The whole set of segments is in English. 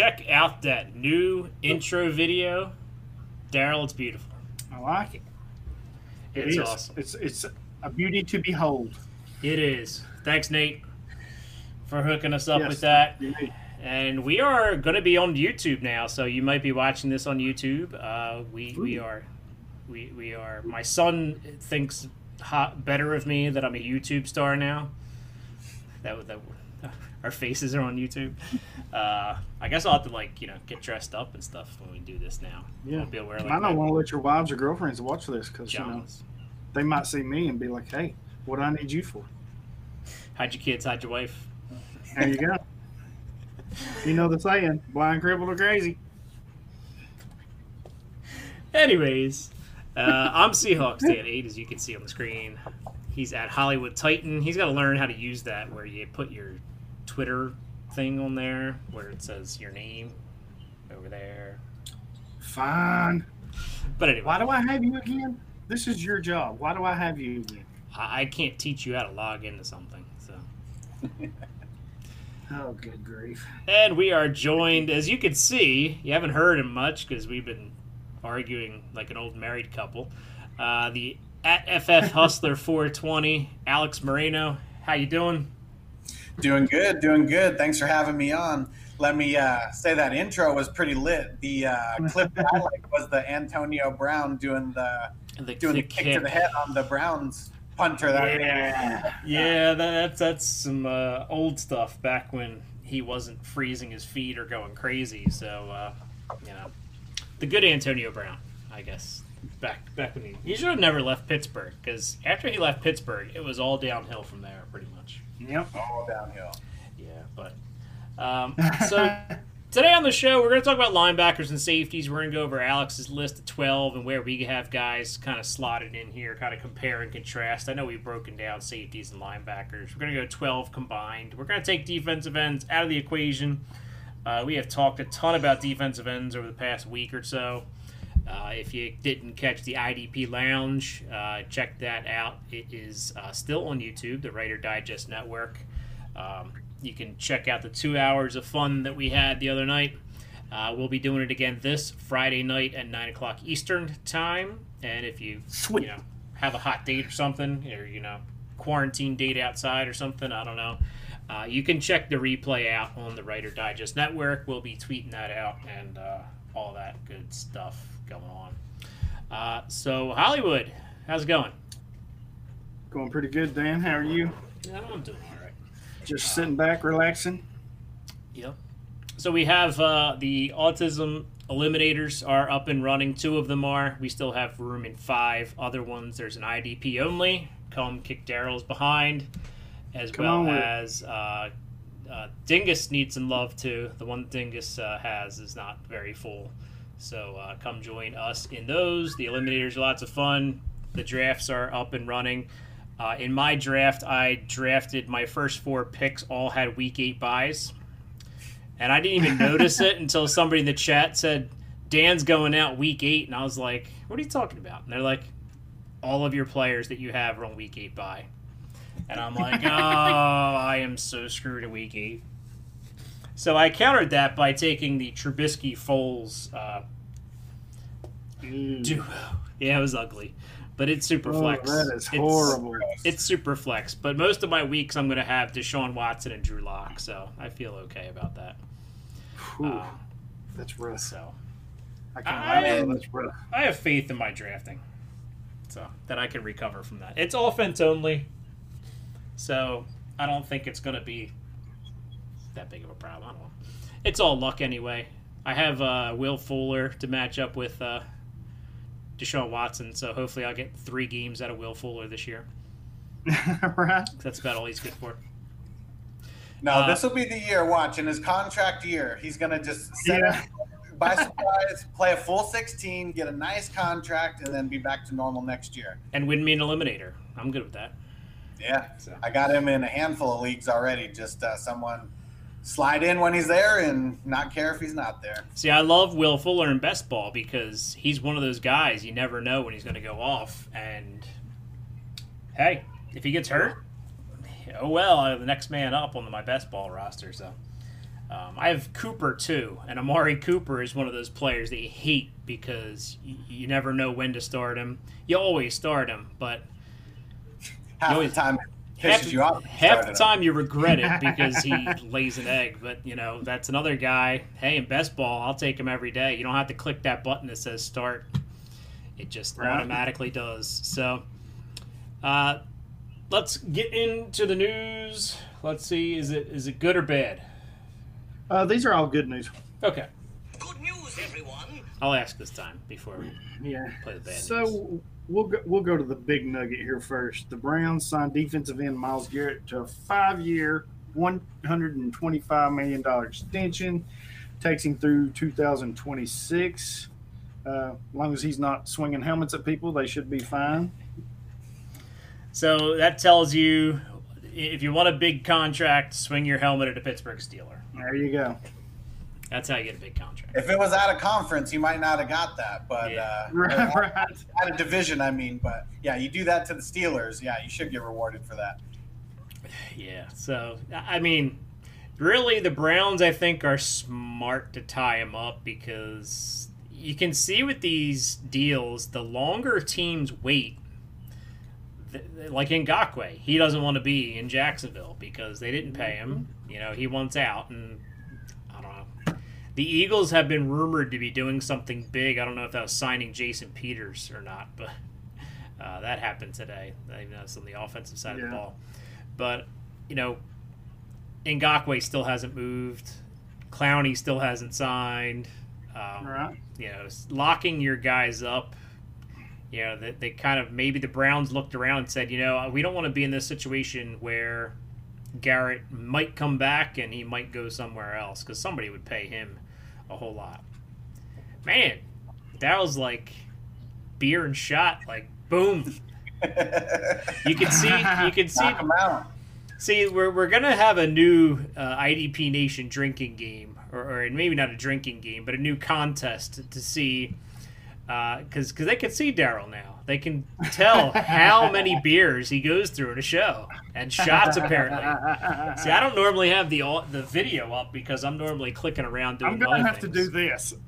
Check out that new intro video. Darrell, it's beautiful. I like it. It It's is. awesome. It's it's a beauty to behold. It is. Thanks, Nate, for hooking us up Yes, with that. indeed. And we are going to be on YouTube now, so you might be watching this on YouTube. Uh, we we are, we we are. My son thinks hot, better of me that I'm a YouTube star now. That would- that would- our faces are on YouTube. Uh, I guess I'll have to like you know get dressed up and stuff when we do this now. Yeah. I'll be aware. wear I like don't want to let your wives or girlfriends watch this because you know they might see me and be like, "Hey, what do I need you for?" Hide your kids, hide your wife. There you go. you know the saying: "Blind, crippled, or crazy." Anyways, uh, I'm Seahawks Day at 8, as you can see on the screen. He's at Hollywood Titan. He's got to learn how to use that where you put your Twitter thing on there where it says your name over there. Fine. But anyway, Why do I have you again? This is your job. Why do I have you again? I, I can't teach you how to log into something. So, Oh, good grief! And we are joined, as you can see, you haven't heard him much because we've been arguing like an old married couple. Uh, the at FF Hustler 420, Alex Moreno. How you doing? Doing good, doing good. Thanks for having me on. Let me uh, say that intro was pretty lit. The uh, clip that I liked was the Antonio Brown doing the The, doing the, the kick, to the head on the Browns punter. That Yeah. Yeah, that, that's that's some uh, old stuff back when he wasn't freezing his feet or going crazy. So uh, you know, the good Antonio Brown, I guess. Back back when he he should have never left Pittsburgh because after he left Pittsburgh, it was all downhill from there, pretty much. Yep. all downhill. Yeah, but um, so today on the show, we're going to talk about linebackers and safeties. We're going to go over Alex's list of 12 and where we have guys kind of slotted in here, kind of compare and contrast. I know we've broken down safeties and linebackers. We're going to go 12 combined. We're going to take defensive ends out of the equation. Uh, we have talked a ton about defensive ends over the past week or so. Uh, if you didn't catch the IDP Lounge, uh, check that out. It is uh, still on YouTube, the Reiter Digest Network. Um, you can check out the two hours of fun that we had the other night. Uh, we'll be doing it again this Friday night at nine o'clock Eastern time. And if you Sweet. you know have a hot date or something, or you know quarantine date outside or something, I don't know. Uh, you can check the replay out on the Reiter Digest Network. We'll be tweeting that out and uh, all that good stuff going on. Uh, so Hollywood, how's it going? Going pretty good, Dan. How are you? Yeah, I'm doing all right. Just sitting back, relaxing. Yep. So we have uh, the autism eliminators are up and running. Two of them are. We still have room in five. Other ones, there's an IDP only. Come kick Darrell's behind, as Come well on with it. as uh, uh, Dingus needs some love too. The one Dingus uh, has is not very full. So uh, come join us in those. The eliminators are lots of fun. The drafts are up and running. Uh, in my draft, I drafted my first four picks, all had week eight buys. And I didn't even notice it until somebody in the chat said, Dan's going out week eight. And I was like, what are you talking about? And they're like, all of your players that you have are on week eight buy. And I'm like, oh, I am so screwed at week eight. So I countered that by taking the Trubisky Foles uh, duo. Yeah, it was ugly, but it's super Oh, flex. that is It's- horrible. It's super flex, but most of my weeks I'm going to have Deshaun Watson and Drew Lock, so I feel okay about that. Ooh, Uh, that's rough. so I can't I- lie. That's rough. I have faith in my drafting, so that I can recover from that. It's offense only, so I don't think it's going to be that big of a problem. I don't know. It's all luck anyway. I have uh, Will Fuller to match up with uh, Deshaun Watson, so hopefully I'll get three games out of Will Fuller this year. right? That's about all he's good for. No, Uh, this will be the year. Watch in his contract year, he's gonna just set Yeah. up, buy surprise, play a full 16, get a nice contract, and then be back to normal next year. And win me an eliminator. I'm good with that. Yeah, So. I got him in a handful of leagues already. Just uh, someone slide in when he's there and not care if he's not there. See, I love Will Fuller in best ball because he's one of those guys you never know when he's going to go off. And hey, if he gets hurt, oh well, I'm the next man up on my best ball roster. So um, I have Cooper too, and Amari Cooper is one of those players that you hate because you, you never know when to start him. You always start him, but Half You always- the time, it half, you off. half the him. time you regret it because he lays an egg. But you know that's another guy. Hey, in best ball, I'll take him every day. You don't have to click that button that says start. It just Right. automatically does. So, uh, let's get into the news. Let's see, is it is it good or bad? Uh, these are all good news. Okay, Good news, everyone. I'll ask this time before we Yeah. play the bad news. So we'll go, we'll go to the big nugget here first. The Browns signed defensive end Myles Garrett to a five-year, one hundred and twenty-five million dollar extension, takes him through two thousand twenty-six. Uh, as long as he's not swinging helmets at people, they should be fine. So that tells you if you want a big contract, swing your helmet at a Pittsburgh Steeler. There you go. That's how you get a big contract. If it was at a conference, you might not have got that. But Yeah. uh, Right, right. at a division, I mean. But yeah, you do that to the Steelers. Yeah, you should get rewarded for that. Yeah. So I mean, really, the Browns I think are smart to tie him up because you can see with these deals, the longer teams wait. th- th- Like Ngakoue, he doesn't want to be in Jacksonville because they didn't pay him. You know, he wants out, and I don't know. The Eagles have been rumored to be doing something big. I don't know if that was signing Jason Peters or not, but uh, that happened today. It's on the offensive side of the ball. But you know, Ngakoue still hasn't moved. Clowney still hasn't signed. Um, Right. You know, locking your guys up. You know, they, they kind of maybe the Browns looked around and said, you know, we don't want to be in this situation where Garrett might come back and he might go somewhere else because somebody would pay him a whole lot. Man, that was like beer and shot, like boom. You can see, you can see Knock 'em out. See, we're, we're gonna have a new uh, IDP Nation drinking game, or, or maybe not a drinking game, but a new contest to see, Uh, because because they can see Darrell now. They can tell how many beers he goes through in a show and shots apparently. See, I don't normally have the the video up because I'm normally clicking around doing. I'm gonna other have to do this.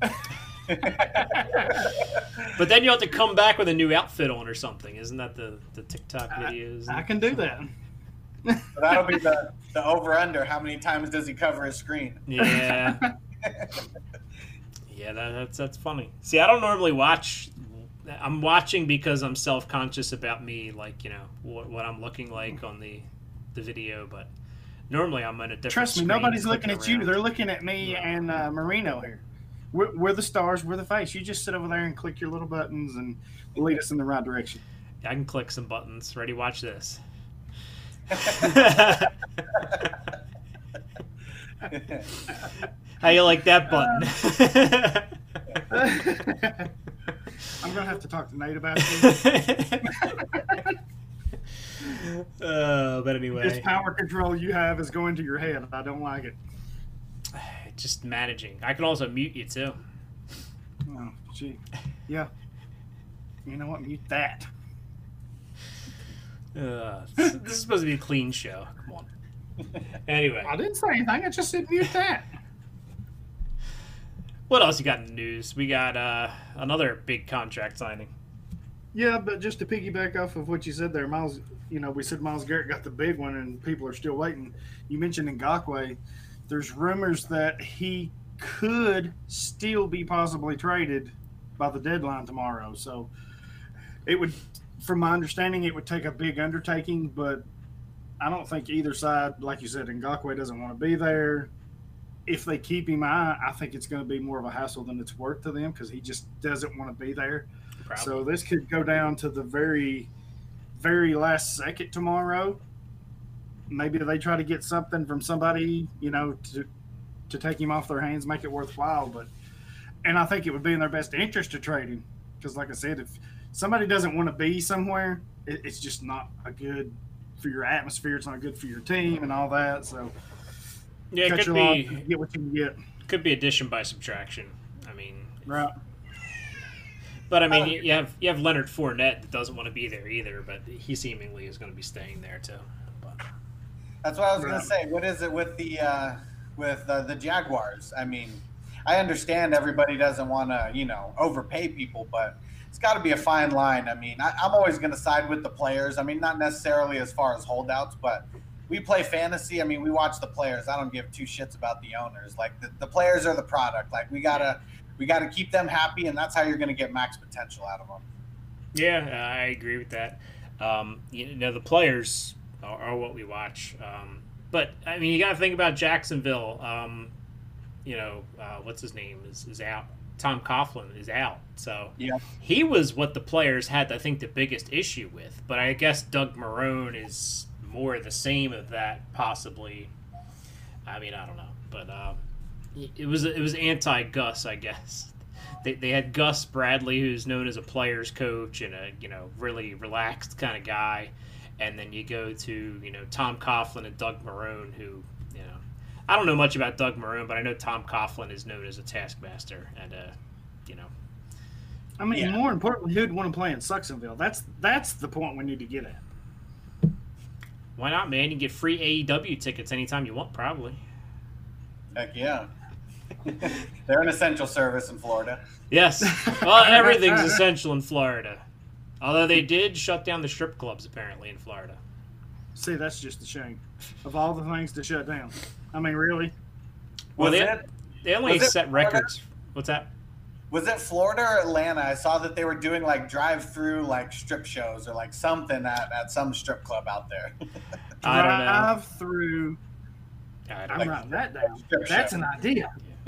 But then you have to come back with a new outfit on or something. Isn't that the the TikTok videos? I can do that. So that'll be the, the over under. How many times does he cover his screen? Yeah. yeah, that, that's that's funny. See, I don't normally watch. I'm watching because I'm self conscious about me, like you know what, what I'm looking like on the the video. But normally I'm in a different. Trust me, nobody's clicking looking at you. They're looking at me and uh, Marino here. We're, we're the stars. We're the face. You just sit over there and click your little buttons and lead us in the right direction. I can click some buttons. Ready? Watch this. How you like that button? I'm gonna have to talk tonight about this. uh, but anyway, this power control you have is going to your head. I don't like it. just managing. I can also mute you too. Oh, gee, yeah. You know what? Mute that. Uh, this, this is supposed to be a clean show. Come on. Anyway, I didn't say anything. I just said mute that. What else you got in the news? We got uh, another big contract signing. Yeah, but just to piggyback off of what you said there, Miles. You know, we said Myles Garrett got the big one, and people are still waiting. You mentioned Ngakoue. There's rumors that he could still be possibly traded by the deadline tomorrow. So it would, from my understanding, it would take a big undertaking. But I don't think either side, like you said, Ngakoue doesn't want to be there. If they keep him, I, I think it's going to be more of a hassle than it's worth to them because he just doesn't want to be there. Probably. So this could go down to the very, very last second tomorrow. maybe they try to get something from somebody, you know, to to take him off their hands, make it worthwhile. But and I think it would be in their best interest to trade him because, like I said, if somebody doesn't want to be somewhere, it, it's just not a good for your atmosphere. It's not good for your team and all that. So Yeah, it could your be get what you can get. could be addition by subtraction. I mean, Right. but I mean, Uh, you, you have you have Leonard Fournette that doesn't want to be there either, but he seemingly is going to be staying there too. But, That's what I was gonna say. What is it with the uh, with uh, the Jaguars? I mean, I understand everybody doesn't want to, you know, overpay people, but it's got to be a fine line. I mean, I, I'm always gonna side with the players. I mean, not necessarily as far as holdouts, but we play fantasy. I mean, we watch the players. I don't give two shits about the owners. Like the, the players are the product. Like we gotta we gotta keep them happy, and that's how you're gonna get max potential out of them. yeah, I agree with that. Um, you know, the players are, are what we watch. Um, but I mean, you got to think about Jacksonville. Um, you know, uh, what's his name is is out. Tom Coughlin is out, so Yeah. he was what the players had, I think, the biggest issue with. But I guess Doug Marrone is more of the same of that, possibly. I mean, I don't know, but um, it was it was anti Gus, I guess. They, they had Gus Bradley, who's known as a players coach and a you know really relaxed kind of guy, and then you go to you know Tom Coughlin and Doug Marrone, who you know I don't know much about Doug Marrone, but I know Tom Coughlin is known as a taskmaster and uh, you know I mean, Yeah. more importantly, who'd want to play in Sucksonville? That's that's the point we need to get at. Why not, man? You can get free AEW tickets anytime you want, probably. Heck yeah. They're an essential service in Florida. Yes. Well, everything's essential in Florida. Although they did shut down the strip clubs, apparently, in Florida. See, that's just a shame. Of all the things to shut down, I mean, really, Well, Was they, it they only was it set Florida? records. What's that? Was it Florida or Atlanta? I saw that they were doing like drive-through like strip shows or like something at, at some strip club out there. I don't know. drive through. I don't I'm know. writing that down. That's show. an idea.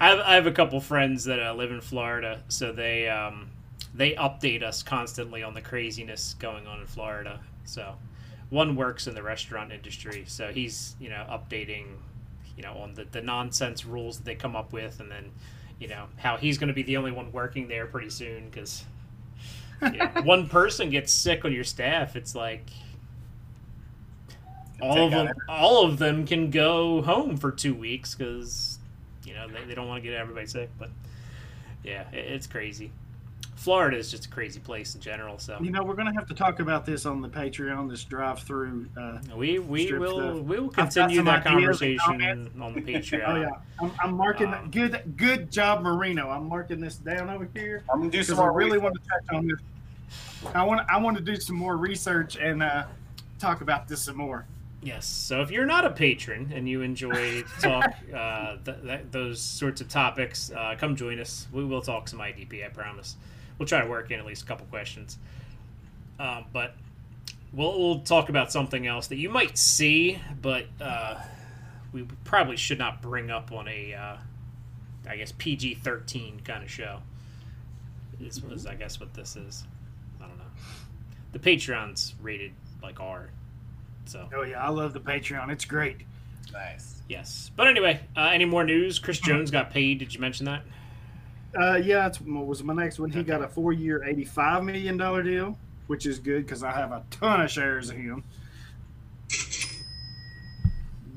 I have, I have a couple friends that uh, live in Florida, so they um, they update us constantly on the craziness going on in Florida. So one works in the restaurant industry, so he's you know updating you know on the, the nonsense rules that they come up with, and then you know how he's going to be the only one working there pretty soon because you know, one person gets sick on your staff, it's like all of out uh, them all of them can go home for two weeks because you know they, they don't want to get everybody sick but yeah it, it's crazy florida is just a crazy place in general so You know, we're going to have to talk about this on the Patreon. This drive-through. Uh, we we strip will stuff. we will continue some that conversation on the patreon oh yeah, I'm, I'm marking. Um, good, good job, Marino. I'm marking this down over here I'm gonna do some because I really research. want to touch on this. I want. I want to do some more research and uh, talk about this some more. Yes. So if you're not a patron and you enjoy talk uh, th- th- those sorts of topics, uh, come join us. We will talk some IDP. I promise. We'll try to work in at least a couple questions. Um, but we'll, we'll talk about something else that you might see, but uh, we probably should not bring up on a, uh, I guess PG thirteen kind of show. This was, I guess what this is. I don't know. The Patreon's rated like R. So Oh yeah, I love the Patreon. It's great. Nice. Yes. But anyway, uh, any more news? Chris Jones got paid. Did you mention that? Uh, yeah, that's what was my next one. He got a four-year, eighty-five million dollar deal, which is good because I have a ton of shares of him.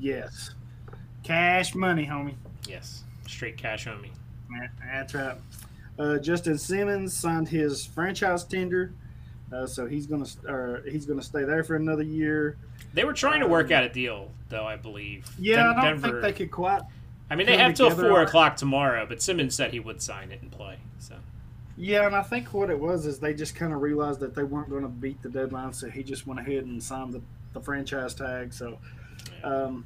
Yes, cash money, homie. Yes. Straight cash on me. That's right. Uh, Justin Simmons signed his franchise tender, uh, so he's gonna uh, he's gonna stay there for another year. They were trying to work out a deal, though, I believe. Yeah, Den- I don't Denver. think they could quite. I mean, they have till four o'clock tomorrow, but Simmons said he would sign it and play. So Yeah, and I think what it was is they just kind of realized that they weren't going to beat the deadline, so he just went ahead and signed the, the franchise tag. So, um,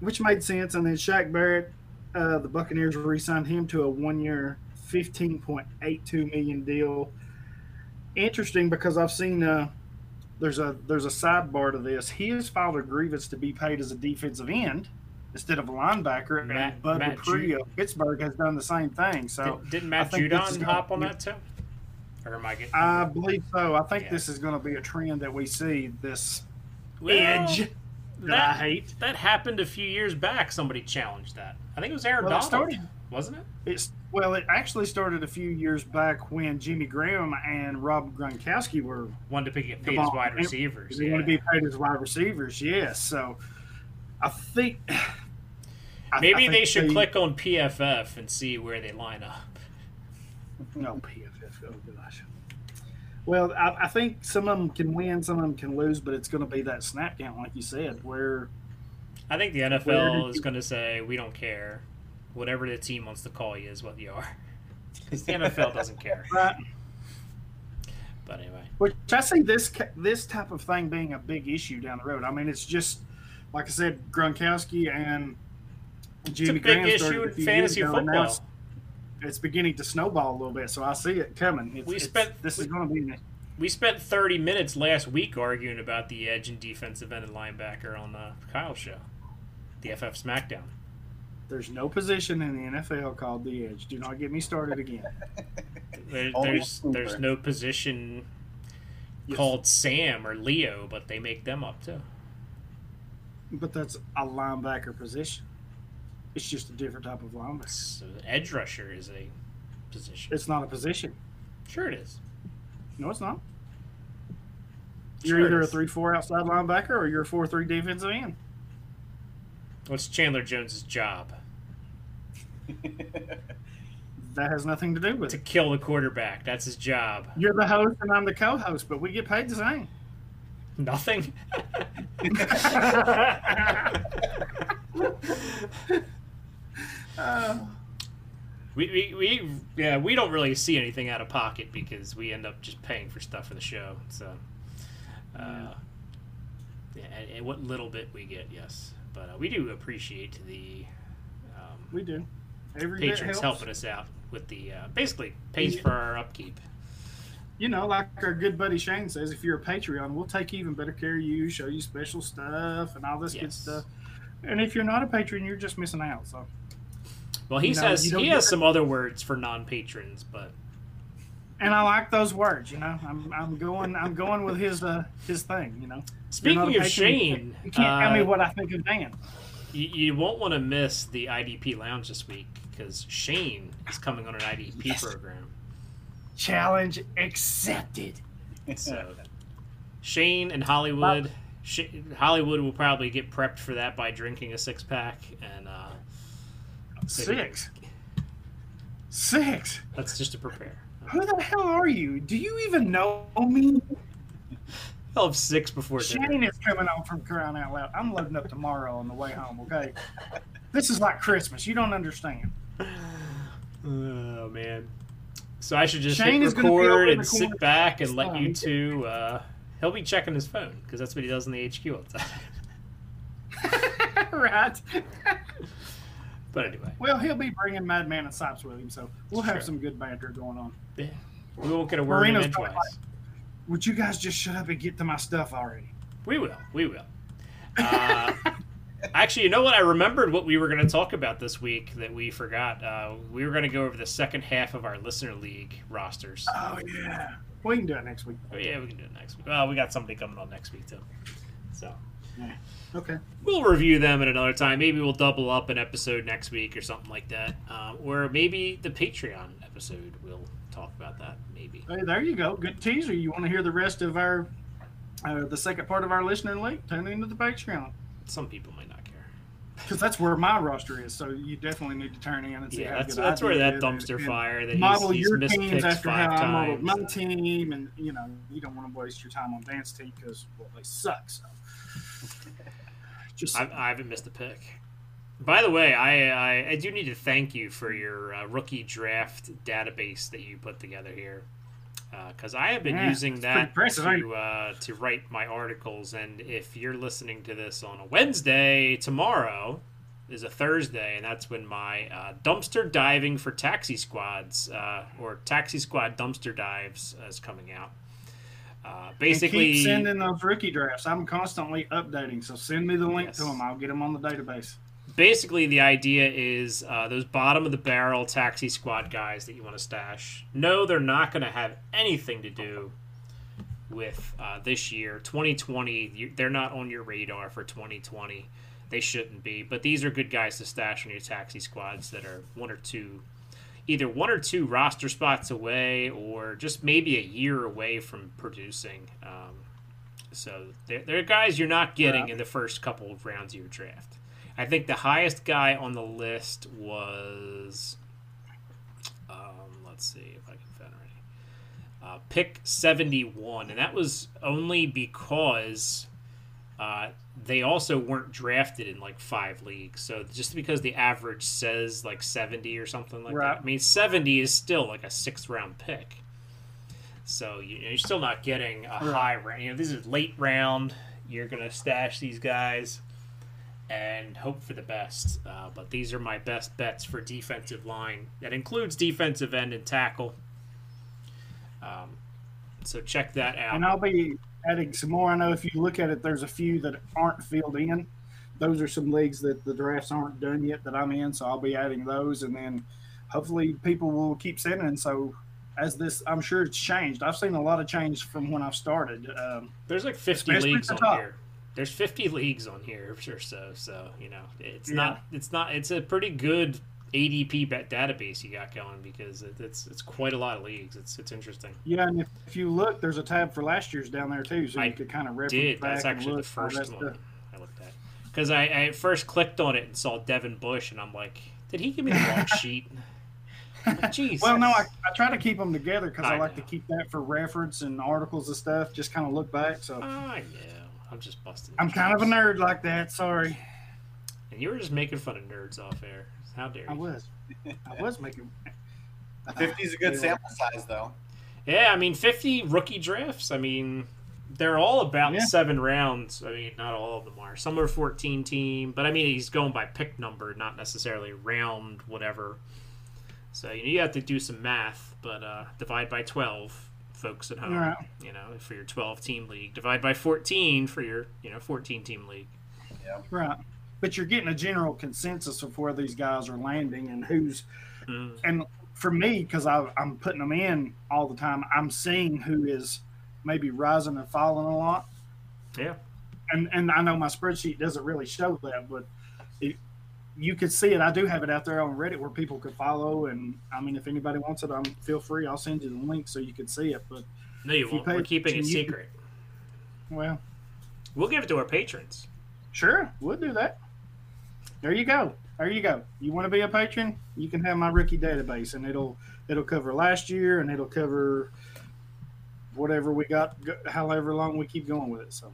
which made sense. And then Shaq Barrett, uh, the Buccaneers re-signed him to a one-year, fifteen point eight two million deal. Interesting because I've seen uh, there's a there's a sidebar to this. He has filed a grievance to be paid as a defensive end instead of a linebacker, Matt- and Bud Matt Dupree of Pittsburgh has done the same thing. So. Did, didn't I Matt Judon hop on that too? Or am I getting? I believe so. I think Yeah. this is going to be a trend that we see. This Well, edge that, that- I hate. That happened a few years back. Somebody challenged that. I think it was Aaron Well, Donald, started- wasn't it? It's well, it actually started a few years back when Jimmy Graham and Rob Gronkowski were Wanted to pick, paid as wide receivers. They yeah. want to be paid as wide receivers, yes. So I think Maybe I they should click on PFF and see where they line up. No PFF. Oh gosh. Well, I, I think some of them can win, some of them can lose, but it's going to be that snap count, like you said, where I think the NFL is you- going to say we don't care. Whatever the team wants to call you is what you are. Because the NFL doesn't care. right. But anyway, Which I see this this type of thing being a big issue down the road. I mean, it's just like I said, Gronkowski and Jimmy big Graham issue started a in few fantasy years ago, now. It's, it's beginning to snowball a little bit, so I see it coming. It's, We it's- spent- this is going to be we spent 30 minutes last week arguing about the edge and defensive end and linebacker on uh, the Kyle show, the FF SmackDown. there's no position in the NFL called the edge. Do not get me started again. There, there's there's no position Yes. called Sam or Leo, but they make them up too. But that's a linebacker position. It's just a different type of linebacker. So the edge rusher is a position. It's not a position. Sure, it is. No, it's not. You're it either a three-four outside linebacker or you're a four-three defensive end. What's Chandler Jones's job? That has nothing to do with To it. kill the quarterback. That's his job. You're the host and I'm the co-host, but we get paid the same. Nothing. Uh, we, we, we yeah we don't really see anything out of pocket because we end up just paying for stuff for the show. So, uh, yeah, and, and what little bit we get, yes, but uh, we do appreciate the um, we do. Every patrons helping us out with the uh, basically pays for our upkeep. You know, like our good buddy Shane says, if you're a Patreon, we'll take even better care of you, show you special stuff and all this good stuff. And if you're not a patron, you're just missing out. So Well, he You know, says you he get has it. some other words for non-patrons, but and I like those words. You know, I'm, I'm going I'm going with his uh, his thing. You know, speaking of patron, Shane, you can't tell me uh, what I think of Dan. You, you won't want to miss the IDP lounge this week because Shane is coming on an IDP Yes. program. Challenge accepted. So Shane and Hollywood, Sh- Hollywood will probably get prepped for that by drinking a six pack, and uh, Six. Six. that's just to prepare. Who the hell are you? Do you even know me? I'll have six before dinner. Shane is coming on from crying out loud. I'm loading up tomorrow on the way home. Okay, this is like Christmas. You don't understand. Oh man! So I should just Shane hit is gonna be over record in and sit back and let you two. Uh, he'll be checking his phone because that's what he does in the HQ all the time. right. but anyway, Well, he'll be bringing Madman and Sops with him, so we'll have Sure. some good banter going on. yeah, we won't get a word in Marino's edgewise. probably Would you guys just shut up and get to my stuff already? We will. We will. Uh, actually, you know what? I remembered what we were going to talk about this week that we forgot. Uh, we were going to go over the second half of our listener league rosters. Oh yeah. We can do it next week. Oh, yeah, we can do it next week. Well, we got somebody coming on next week too. So Okay. we'll review them at another time. Maybe we'll double up an episode next week or something like that. Um, or maybe the Patreon episode. We'll talk about that. Maybe. Hey, there you go. Good teaser. You want to hear the rest of our, uh, the second part of our listener link? Tune into the Patreon Some people might. Because that's where my roster is. So you definitely need to turn in and see Yeah, how that's good that's where that dumpster and fire that he's, Model he's your missed teams after how I modeled my team, and you know you don't want to waste your time on dance team because well they suck. So just I, I haven't missed a pick. By the way, I, I, I do need to thank you for your uh, rookie draft database that you put together here, because I have been Yeah, using that pretty impressive, ain't to uh, to write my articles. And if you're listening to this on a Wednesday, tomorrow is a Thursday, and that's when my uh, dumpster diving for taxi squads uh, or taxi squad dumpster dives is coming out. Uh, basically, keep sending those rookie drafts. I'm constantly updating, so send me the link Yes. to them. I'll get them on the database. Basically the idea is uh, those bottom of the barrel taxi squad guys that you want to stash no they're not going to have anything to do with uh, this year. 2020, you, they're not on your radar for 2020. They shouldn't be, but these are good guys to stash on your taxi squads that are one or two, either one or two roster spots away, or just maybe a year away from producing. Um, so they're, they're guys you're not getting Yeah. in the first couple of rounds of your draft. I think the highest guy on the list was, um, let's see if I can find it. Uh, pick 71, and that was only because uh, they also weren't drafted in like five leagues. So just because the average says like 70 or something like Right. that, I mean, 70 is still like a sixth round pick. So you, you're still not getting a high round. You know, this is late round. You're gonna stash these guys and hope for the best. Uh, but these are my best bets for defensive line. That includes defensive end and tackle. Um, so check that out. And I'll be adding some more. I know if you look at it, there's a few that aren't filled in. Those are some leagues that the drafts aren't done yet that I'm in, so I'll be adding those, and then hopefully people will keep sending. So as this, I'm sure it's changed. I've seen a lot of change from when I've started. Um, There's like 50 leagues on here. There's 50 leagues on here or so. So you know, it's Yeah. not. It's not. It's a pretty good ADP bet database you got going because it, it's it's quite a lot of leagues. It's it's interesting. yeah, and if, if you look, there's a tab for last year's down there too, so I you could kind of reference Did back that's actually the look, all that first one. I looked at because I, I first clicked on it and saw Devin Bush and I'm like, did he give me the wrong sheet? Jeez. Well, no, I, I try to keep them together because I, I like know. to keep that for reference and articles and stuff. Just kind of look back. So I know. I'm just busting. I'm kind of a nerd like that. Sorry, And you were just making fun of nerds off air. How dare you? I was. I was making. 50 is a good sample size, though. Yeah, I mean, 50 rookie drafts. I mean, they're all about Yeah. seven rounds. I mean, not all of them are. Some are 14 team, but I mean, he's going by pick number, not necessarily round, whatever. So you, know, you have to do some math, but uh, divide by 12, folks at home. Right. You know, for your 12 team league. Divide by 14 for your, you know, 14 team league. Yeah. Right. But you're getting a general consensus of where these guys are landing and who's. Mm. And for me, because I'm putting them in all the time, I'm seeing who is maybe rising and falling a lot. Yeah. And and I know my spreadsheet doesn't really show that, but it, you could see it. I do have it out there on Reddit where people could follow. And I mean, if anybody wants it, I'm feel free. I'll send you the link so you can see it. But No, you If you won't. pay We're keeping it attention, you- secret. well, We'll give it to our patrons. Sure, we'll do that. There you go. There you go. You want to be a patron? You can have my rookie database, and it'll it'll cover last year, and it'll cover whatever we got, however long we keep going with it. So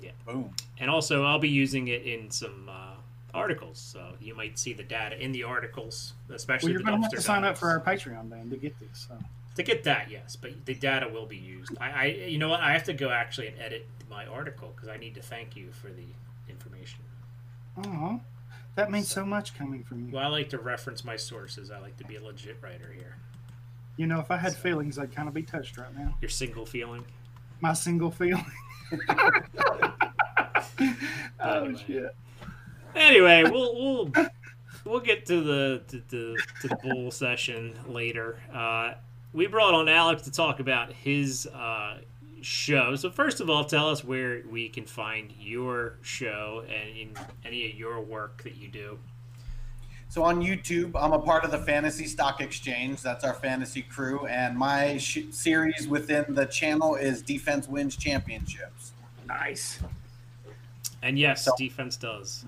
yeah, Boom. And also, I'll be using it in some uh, articles, so you might see the data in the articles, especially well, you're going to have to sign up for our Patreon then to get this. So To get that, yes, but the data will be used. I, I you know what? I have to go actually and edit my article because I need to thank you for the information. oh, that means so much coming from you. Well, I like to reference my sources. I like to be a legit writer here. You know, if I had feelings, I'd kind of be touched right now. Your single feeling. My single feeling. oh Anyway. shit! Anyway, we'll we'll we'll get to the to, to, to the bull session later. Uh, we brought on Alex to talk about his uh, show. So first of all, tell us where we can find your show and in any of your work that you do. So on YouTube, I'm a part of the Fantasy Stock Exchange. That's our fantasy crew, and my sh- series within the channel is Defense Wins Championships. Nice. And yes, So- defense does.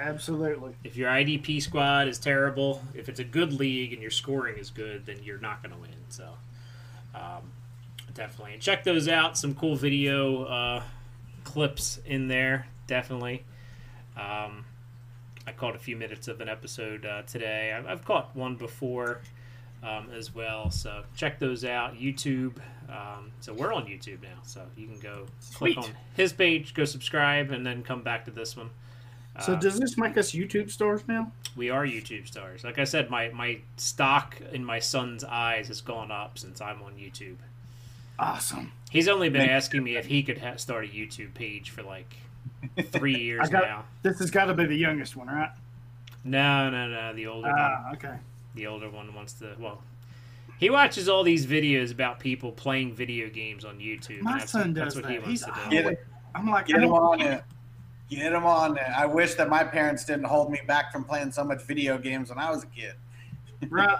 Absolutely. If your IDP squad is terrible, if it's a good league and your scoring is good, then you're not going to win. So, um, definitely. And check those out. Some cool video uh, clips in there. Definitely. Um, I caught a few minutes of an episode uh, today. I've, I've caught one before um, as well. So check those out. YouTube. Um, so we're on YouTube now. So you can go click on his page, go subscribe, and then come back to this one. So Uh, does this make us YouTube stars now? we are YouTube stars. Like I said, my, my stock in my son's eyes has gone up since I'm on YouTube. Awesome. He's only been asking me if he could ha- start a YouTube page for like three years I got- now. This has got to be the youngest one, right? No, no, no. The older one, Ah, okay. the older one wants to. Well, He watches all these videos about people playing video games on YouTube. My that's, son that's does what he that. wants He's to do. Get always, I'm like, Get I him don't on get it. Get him on it. I wish that my parents didn't hold me back from playing so much video games when I was a kid. Right.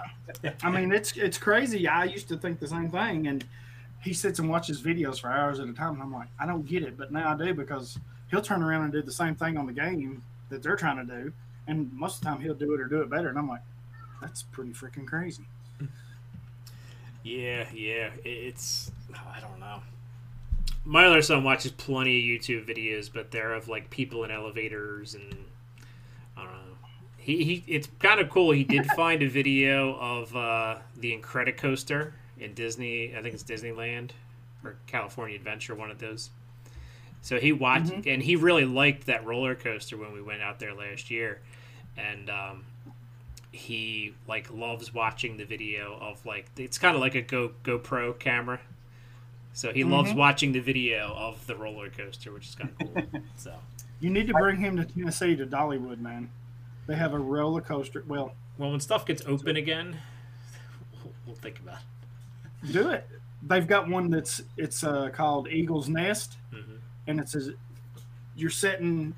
I mean, it's it's crazy. I used to think the same thing, and he sits and watches videos for hours at a time, and I'm like, I don't get it, but now I do because he'll turn around and do the same thing on the game that they're trying to do, and most of the time he'll do it or do it better, and I'm like, that's pretty freaking crazy. Yeah, yeah. It's I don't know. My other son watches plenty of YouTube videos, but they're of like people in elevators and I don't know. He, he it's kind of cool. He did find a video of uh, the Incredicoaster in Disney. I think it's Disneyland or California Adventure, one of those. So he watched, and he really liked that roller coaster when we went out there last year, and um, he like loves watching the video of like it's kind of like a Go GoPro camera. So he loves watching the video of the roller coaster, which is kind of cool. so You need to bring him to Tennessee to Dollywood, man. They have a roller coaster. Well, well, when stuff gets open again, we'll, we'll think about it. do it. They've got one that's it's uh, called Eagle's Nest, Mhm. and it says you're setting.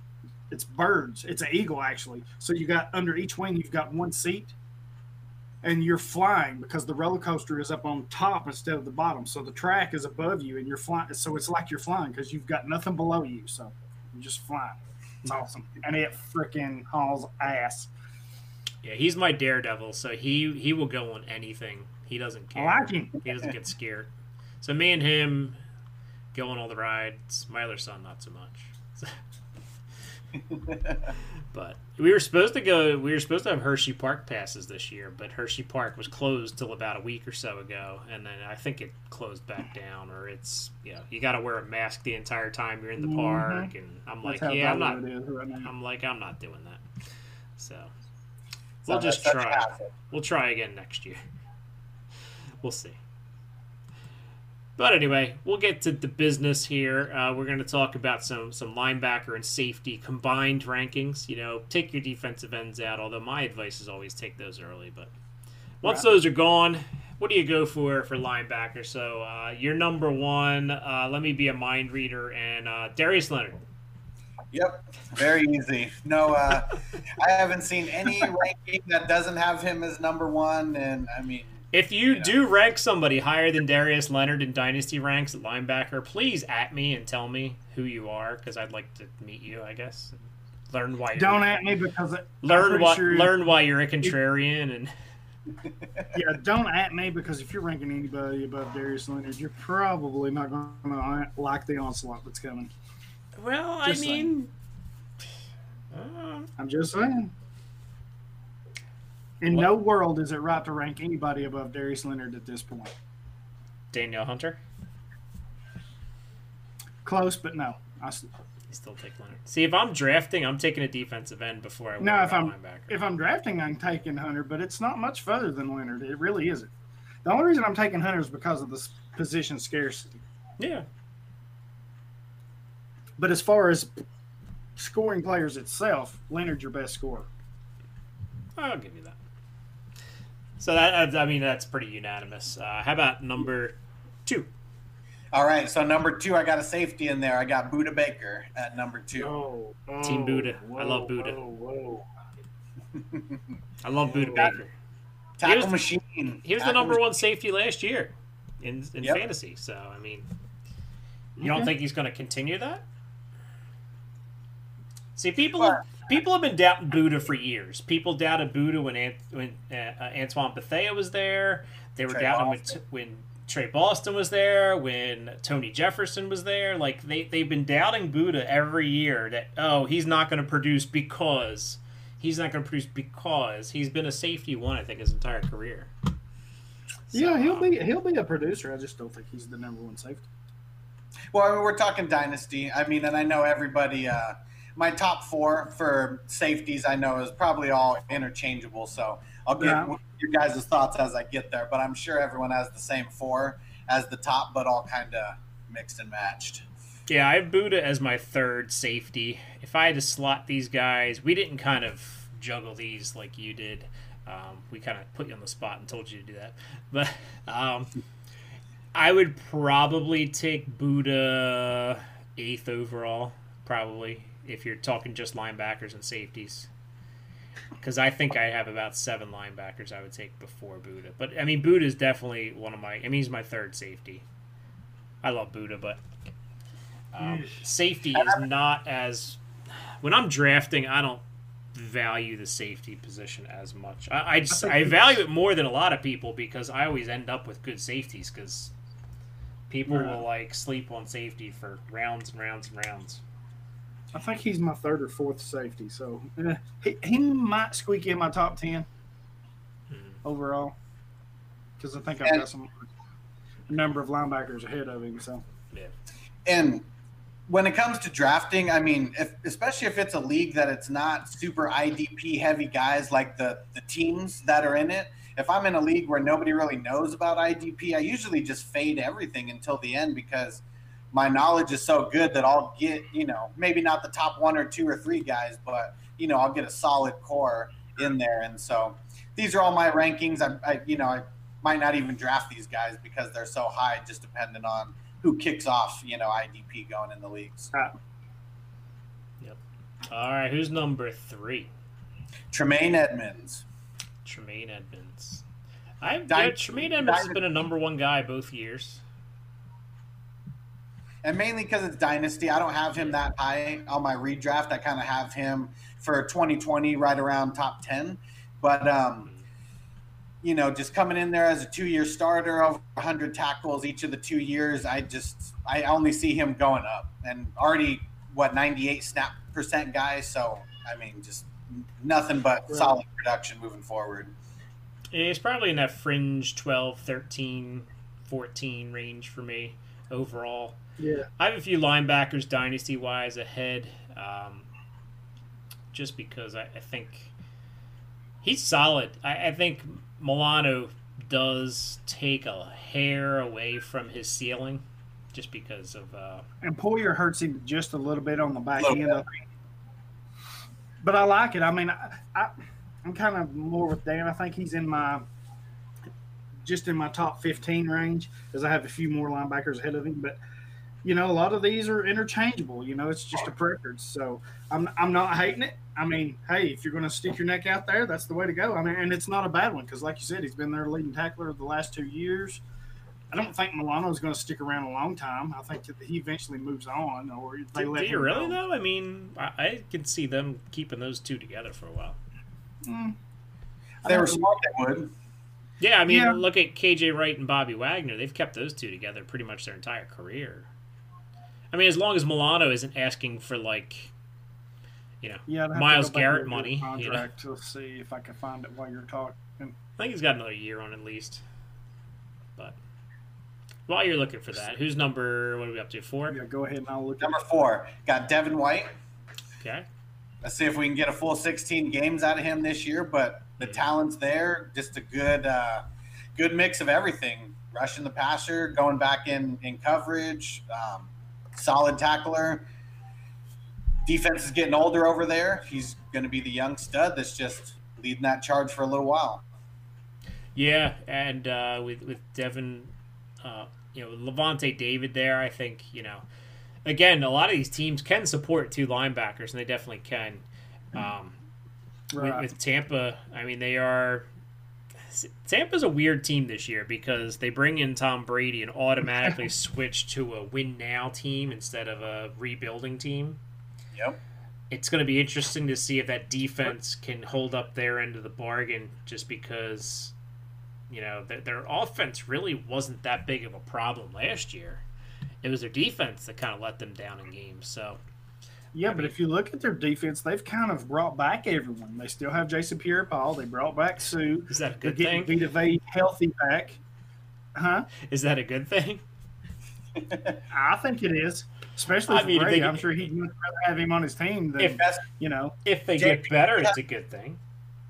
It's birds. It's an eagle actually. So you got under each wing, you've got one seat, and you're flying because the roller coaster is up on top instead of the bottom. So the track is above you, and you're flying. So it's like you're flying because you've got nothing below you. So you're just flying. It's hmm. awesome, and it freaking hauls ass. Yeah, he's my daredevil, so he he will go on anything. He doesn't I care. like him. He doesn't get scared. So me and him go on all the rides. My other son, not so much. but we were supposed to go. We were supposed to have Hershey Park passes this year, but Hershey Park was closed till about a week or so ago, and then I think it closed back down, or it's yeah, you got to wear a mask the entire time you're in the Mhm. park, and I'm like, That's how yeah, I'm not. Right. I'm like, I'm not doing that. So we'll just try. We'll try again next year. We'll see. But anyway, we'll get to the business here. Uh, we're going to talk about some some linebacker and safety combined rankings. You know, take your defensive ends out. Although my advice is always take those early. But once those are gone, what do you go for for linebacker? So uh, your number one. Uh, let me be a mind reader and uh, Darius Leonard. Yep, very easy. No, uh, I haven't seen any ranking that doesn't have him as number one, and I mean, If you Yeah. do rank somebody higher than Darius Leonard in Dynasty ranks at linebacker, please at me and tell me who you are because I'd like to meet you. I guess learn why. You're, Don't at me because learn pretty what sure- learn why you're a contrarian and Yeah, don't at me because if you're ranking anybody above Darius Leonard, you're probably not going to like the onslaught that's coming. well, I Just mean, uh, I'm just saying. In What? no world is it right to rank anybody above Darius Leonard at this point. Danielle Hunter. Close, but no. I You still take Leonard. See, if I'm drafting, I'm taking a defensive end before I No, if I'm- linebacker. if I'm drafting, I'm taking Hunter, but it's not much further than Leonard. It really isn't. The only reason I'm taking Hunter is because of the position scarcity. yeah, But as far as scoring players itself, Leonard's your best scorer. I'll give you. So that I mean that's pretty unanimous. Uh, how about number two? all right. So number two, I got a safety in there. I got Budda Baker at number two. Oh, Team Budda. I love Budda. I love Budda That- Baker. Tackle was- machine. He was the Tackle number one safety last year in in Yep. fantasy. So I mean, you don't Okay. think he's going to continue that? See, people Well- people have been doubting Budda for years. People doubted Budda when Ant, when uh, uh, Antoine Bethea was there. They were Trey doubting when, Boston. when Tre Boston was there. When Tony Jefferson was there. Like they they've been doubting Budda every year that oh he's not going to produce because he's not going to produce because he's been a safety one I think his entire career. Yeah, he'll um, be he'll be a producer. I just don't think he's the number one safety. Well, I mean, we're talking dynasty. I mean, and I know everybody. Uh, my top four for safeties, I know, is probably all interchangeable. So I'll get Yeah. your guys' thoughts as I get there. But I'm sure everyone has the same four as the top, but all kind of mixed and matched. Yeah, I have Budda as my third safety. If I had to slot these guys, we didn't kind of juggle these like you did, Um, we kind of put you on the spot and told you to do that, but um, I would probably take Budda eighth overall, probably if you're talking just linebackers and safeties. Because I think I have about seven linebackers I would take before Budda. But I mean, Budda is definitely one of my. I mean, he's my third safety. I love Budda, but um, safety is not as. When I'm drafting, I don't value the safety position as much. I, I just I value it more than a lot of people because I always end up with good safeties because people Right. will like sleep on safety for rounds and rounds and rounds. I think he's my third or fourth safety, so eh, he, he might squeak in my top ten Mhm. overall because I think I've And- got some a number of linebackers ahead of him. So yeah, And when it comes to drafting, I mean, if, especially if it's a league that it's not super IDP heavy guys like the the teams that are in it. If I'm in a league where nobody really knows about IDP, I usually just fade everything until the end because my knowledge is so good that I'll get, you know, maybe not the top one or two or three guys, but you know, I'll get a solid core in there. And so these are all my rankings. I, I you know, I might not even draft these guys because they're so high, just depending on who kicks off, you know, IDP going in the leagues. Ah. Yep. All right, who's number three? Tremaine Edmunds. Tremaine Edmunds. I've Dy- yeah, Tremaine Edmunds has been a number one guy both years. And mainly because it's Dynasty, I don't have him that high on my redraft. I kind of have him for 2020 right around top 10. But, um, you know, just coming in there as a two year starter, over 100 tackles each of the two years, I just, I only see him going up. And already, what, 98 snap percent guy. So, I mean, just nothing but Right. solid production moving forward. Yeah, He's probably in that fringe 12, 13, 14 range for me overall. yeah, I have a few linebackers dynasty wise ahead, um, just because I, I think he's solid. I, I think Milano does take a hair away from his ceiling, just because of uh, and Poyer hurts him just a little bit on the back end. bit. I think. But I like it. I mean, I, I I'm kind of more with Dan. I think he's in my just in my top 15 range, as I have a few more linebackers ahead of him. But you know, a lot of these are interchangeable. You know, it's just a preference. So I'm I'm not hating it. I mean, hey, if you're going to stick your neck out there, that's the way to go. I mean, and it's not a bad one because, like you said, he's been their leading tackler the last two years. I don't think Milano is going to stick around a long time. I think that he eventually moves on, or they do, let do you him really go. though? I mean, I, I can see them keeping those two together for a while. Mm. If they were smart, they would. Yeah, I mean, Yeah. look at KJ Wright and Bobby Wagner. They've kept those two together pretty much their entire career. I mean, as long as Milano isn't asking for like, you know, Yeah, I'd have to Myles Garrett and look at money, his you know. Contract to see if I can find it while you're talking. I think he's got another year on at least. But while you're looking for that, who's number? What are we up to? Four. Yeah, go ahead and I'll look. Number four, got Devin White. Okay. Let's see if we can get a full 16 games out of him this year. But the talent's there. Just a good, uh, good mix of everything. Rushing the passer, going back in in coverage, um, solid tackler. Defense is getting older over there. He's going to be the young stud that's just leading that charge for a little while. Yeah, and uh, with with Devin, uh, you know, Lavonte David there, I think you know, again, a lot of these teams can support two linebackers, and they definitely can. Um, Right. with, with Tampa, I mean, they are. Tampa's a weird team this year because they bring in Tom Brady and automatically switch to a win now team instead of a rebuilding team. Yep. It's going to be interesting to see if that defense can hold up their end of the bargain just because, you know, their, their offense really wasn't that big of a problem last year. It was their defense that kind of let them down in games. So, Yeah, but if you look at their defense, they've kind of brought back everyone. They still have Jason Pierre-Paul. They brought back Suh. is that a They're good getting thing? Vita Vea healthy back. Huh? Is that a good thing? I think it is. Especially I for mean, if Brady. they- I'm sure he'd much rather have him on his team than, If- Best you know. If they JP get better, it's a good thing.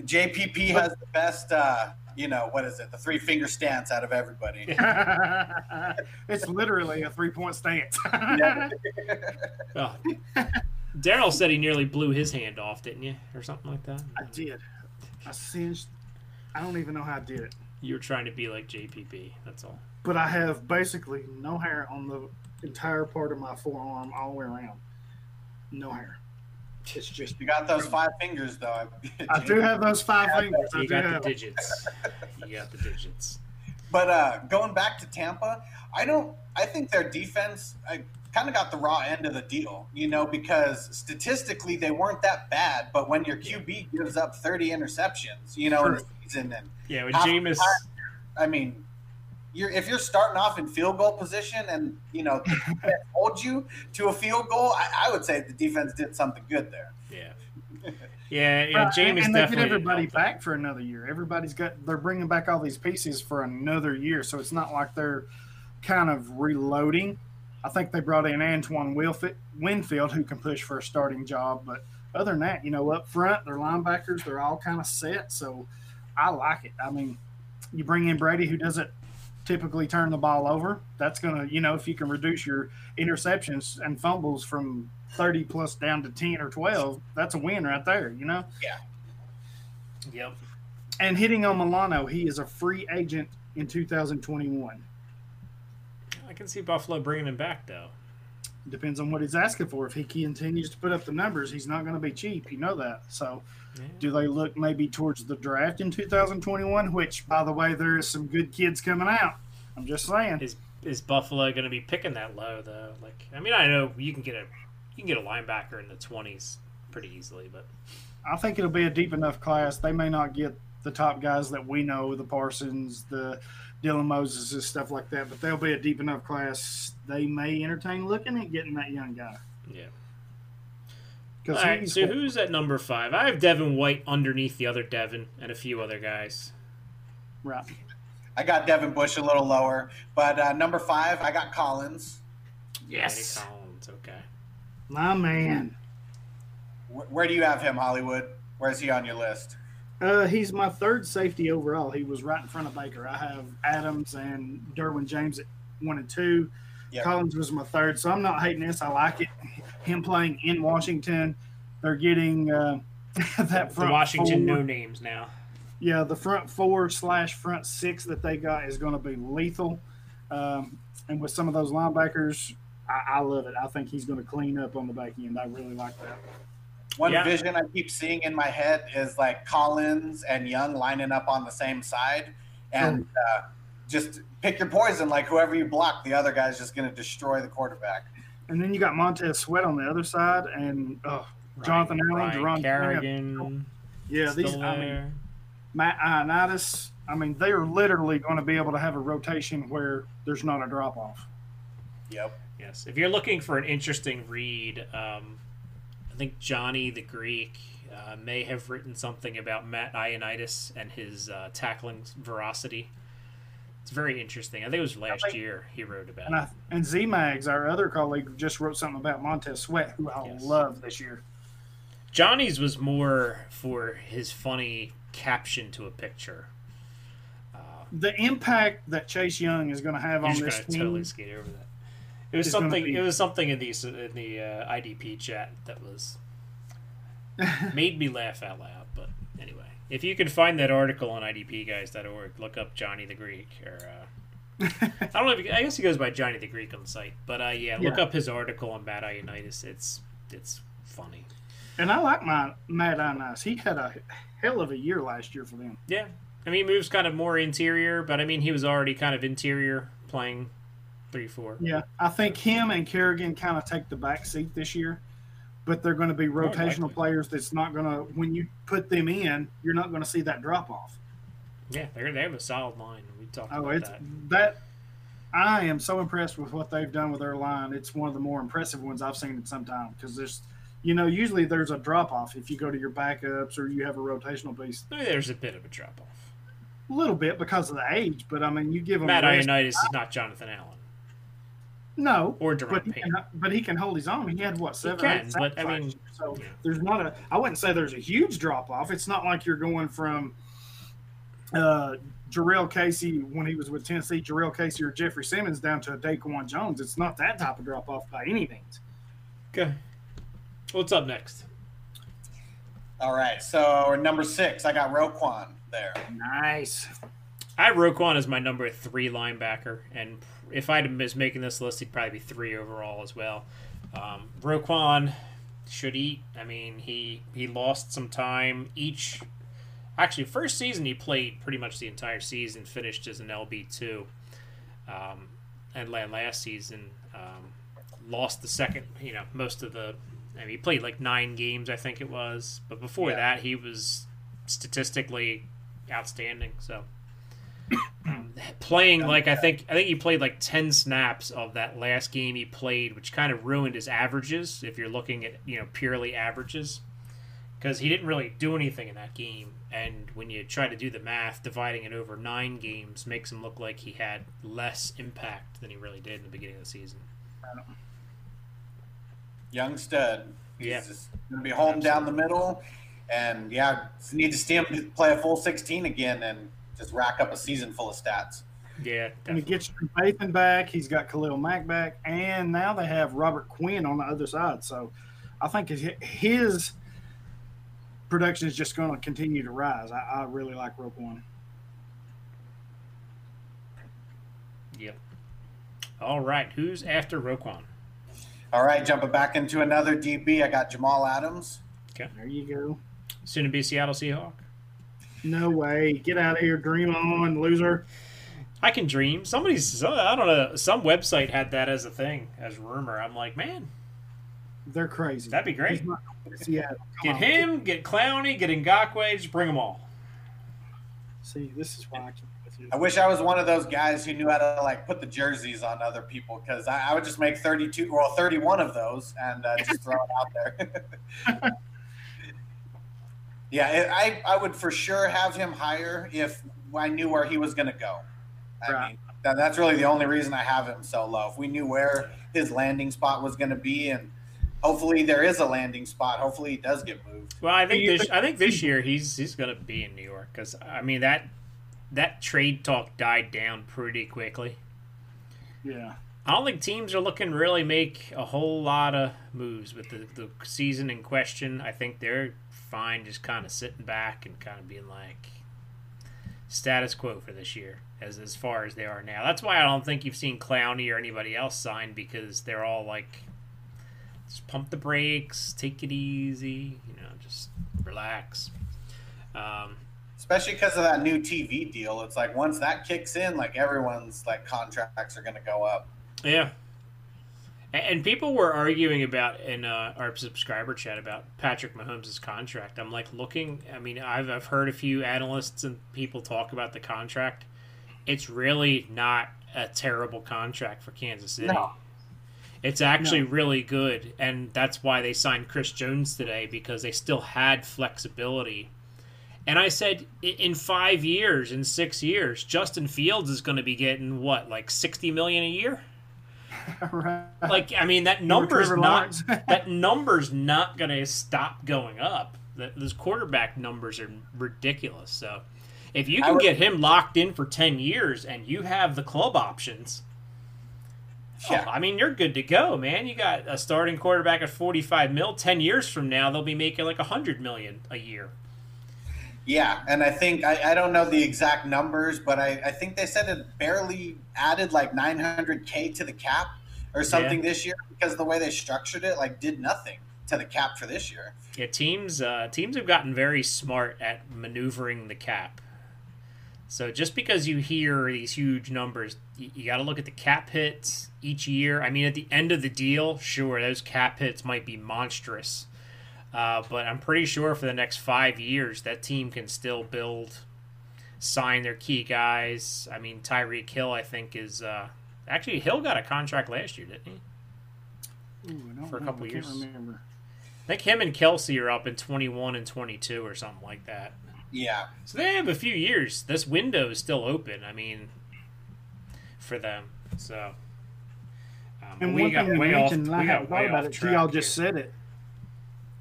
JPP has the best, uh, you know, what is it? The three finger stance out of everybody. it's literally a three-point stance. Yeah. Oh. Darrell said he nearly blew his hand off, didn't you, or something like that? I did. I singed. I don't even know how I did it. You were trying to be like JPP. That's all. But I have basically no hair on the entire part of my forearm all the way around. No hair. It's just You got those five fingers though. I do have those five fingers. I You got have the digits. You got the digits. But uh, going back to Tampa, I don't. I think their defense kind of got the raw end of the deal, you know, because statistically they weren't that bad. But when your QB gives up 30 interceptions, you know, in the season, and Yeah, when half Jameis. I mean, you're if you're starting off in field goal position, and you know, hold you to a field goal, I, I would say the defense did something good there. Yeah. Yeah, yeah. Right, Jameis and they get everybody back for another year. Everybody's got they're bringing back all these pieces for another year, so it's not like they're kind of reloading. I think they brought in Antoine Wilf- Winfield, who can push for a starting job, but other than that, you know, up front, their linebackers, they're all kind of set. So I like it. I mean, you bring in Brady, who doesn't typically turn the ball over. That's going to, you know, if you can reduce your interceptions and fumbles from 30 plus down to 10 or 12, that's a win right there, you know? Yeah. Yep. And hitting on Milano, he is a free agent in 2021. I can see Buffalo bringing him back though. Depends on what he's asking for. If he continues to put up the numbers, he's not going to be cheap. You know that. So, Yeah. do they look maybe towards the draft in 2021? Which, by the way, there is some good kids coming out. I'm just saying. Is is Buffalo going to be picking that low though? Like, I mean, I know you can get a you can get a linebacker in the twenties pretty easily, but I think it'll be a deep enough class. They may not get the top guys that we know, the Parsons, the Dylan Moses, and stuff like that, but they'll be a deep enough class. They may entertain looking at getting that young guy. yeah. Because All right, he's so who's at number five? I have Devin White underneath the other Devin and a few other guys. right. I got Devin Bush a little lower, but uh, number five, I got Collins. Yes. Landon Collins. Okay. My man. Wh- Where do you have him, Hollywood? Where's he on your list? Uh, he's my third safety overall. He was right in front of Baker. I have Adams and Derwin James at one and two. Yep. Collins was my third, so I'm not hating this. I like it. Him playing in Washington, they're getting uh, that The front Washington four. no names now. Yeah, the front four slash front six that they got is going to be lethal. Um, and with some of those linebackers, I, I love it. I think he's going to clean up on the back end. I really like that. One Yeah. vision I keep seeing in my head is like Collins and Young lining up on the same side, and uh, just pick your poison. Like whoever you block, the other guy's just going to destroy the quarterback. And then you got Montez Sweat on the other side, and oh, Jonathan Allen, Ryan Jerron Kerrigan. yeah, still these. I mean. Matt Ioannidis. I mean, they are literally going to be able to have a rotation where there's not a drop off. Yep. Yes. If you're looking for an interesting read, um, I think Johnny the Greek uh, may have written something about Matt Ioannidis and his uh, tackling veracity. It's very interesting. I think it was last think- year he wrote about And it. I, and Z Mags, our other colleague, just wrote something about Montez Sweat, who I Yes. love this year. Johnny's was more for his funny caption to a picture. The impact that Chase Young is going to have on this team. totally skate over that. It was something. be- It was something in the in the uh, IDP chat that was made me laugh out loud. But anyway, if you can find that article on IDPguys.org, look up Johnny the Greek. Or uh, I don't know. If I guess he goes by Johnny the Greek on the site. But uh, yeah, look Yeah. up his article on Matt Ioannidis. It's it's funny. And I like my Matt Ioannidis. He had a hell of a year last year for them. Yeah, I mean, he moves kind of more interior, but I mean, he was already kind of interior playing three four. Yeah, I think him and Kerrigan kind of take the back seat this year, but they're going to be rotational players. That's not going to when you put them in, you're not going to see that drop off. Yeah, they they have a solid line. We talked Oh, about it's that. that. I am so impressed with what they've done with their line. It's one of the more impressive ones I've seen in some time because there's, you know, usually there's a drop off if you go to your backups or you have a rotational piece. There's a bit of a drop off. A little bit because of the age, but I mean, you give them Matt Ioannidis is not Jonathan Allen No, or but he, Payne. can, but he can hold his own. He had what seven? can, eight but, I mean, year. so yeah. there's not a. I wouldn't say there's a huge drop off. It's not like you're going from uh, Jurrell Casey when he was with Tennessee, Jurrell Casey or Jeffrey Simmons down to Daquan Jones. It's not that type of drop off by any means. Okay. What's up next? All right. So number six, I got Roquan. there. Nice. I have Roquan as my number three linebacker, and if I was making this list, he'd probably be three overall as well. Um, Roquan should eat. I mean, he he lost some time each. Actually, first season he played pretty much the entire season, finished as an LB two, um, and la- last season um, lost the second. You know, most of the. I mean, he played like nine games, I think it was, but before Yeah. that, he was statistically outstanding. So playing like I think I think he played like ten snaps of that last game he played, which kind of ruined his averages. If you're looking at you know purely averages, because he didn't really do anything in that game, and when you try to do the math, dividing it over nine games makes him look like he had less impact than he really did in the beginning of the season. Young stud. He's Yeah. going to be home down the middle. And yeah, need to see him play a full 16 again and just rack up a season full of stats. Yeah, And he definitely. gets Nathan back. He's got Khalil Mack back, and now they have Robert Quinn on the other side. So I think his, his production is just going to continue to rise. I, I really like Roquan. Yep. All right, who's after Roquan? All right, jumping back into another DB, I got Jamal Adams. Okay, there you go. Soon to be Seattle Seahawk. No way. Get out of here. Dream on, loser. I can dream. Somebody's I don't know. Some website had that as a thing, as rumor. I'm like, man, They're crazy. that'd be great. He's not going to Seattle. Come Get on. him, get Clowney, get Ngakoue, just bring them all. See, this is why I can't with you. I wish I was one of those guys who knew how to like put the jerseys on other people because I, I would just make 32 well 31 of those and uh, just throw it out there. yeah, I I would for sure have him higher if I knew where he was going to go. I Right. mean, that, that's really the only reason I have him so low. If we knew where his landing spot was going to be, and hopefully there is a landing spot. Hopefully he does get moved. Well, I think this I think this year he's he's gonna be in New York because I mean that that trade talk died down pretty quickly. Yeah. I don't think teams are looking to really make a whole lot of moves with the, the season in question. I think they're fine just kind of sitting back and kind of being like status quo for this year as as far as they are now. That's why I don't think you've seen Clowney or anybody else sign because they're all like just pump the brakes, take it easy, you know, just relax. Um, Especially because of that new TV deal. It's like once that kicks in, like everyone's like contracts are going to go up. Yeah. And people were arguing about in uh, our subscriber chat about Patrick Mahomes' contract. I'm like looking. I mean, I've I've heard a few analysts and people talk about the contract. It's really not a terrible contract for Kansas City. No. It's actually No. really good, and that's why they signed Chris Jones today because they still had flexibility. And I said, in five years, in six years, Justin Fields is going to be getting what, like sixty million a year? right. like I mean that number's not that number's not going to stop going up. That those quarterback numbers are ridiculous. So if you can would- get him locked in for ten years and you have the club options, oh, Yeah. oh, I mean you're good to go, man. You got a starting quarterback at forty five mil. Ten years from now, they'll be making like a hundred million a year. Yeah, and I think I, I don't know the exact numbers, but I, I think they said it barely added like 900k to the cap or something this year because the way they structured it, like did nothing to the cap for this year. Yeah, teams uh, teams have gotten very smart at maneuvering the cap. So just because you hear these huge numbers, you, you got to look at the cap hits each year. I mean, at the end of the deal, sure, those cap hits might be monstrous, uh, but I'm pretty sure for the next five years, that team can still build, sign their key guys. I mean, Tyreek Hill, I think, is uh, actually Hill got a contract last year, didn't he? Ooh, For a couple I can't years. remember. I think him and Kelce are up in 21 and 22 or something like that. Yeah, So they have a few years. This window is still open. I mean, for them. So. Um, And we one got thing way off. mention, we got haven't thought way about off it, track y'all just here. said it,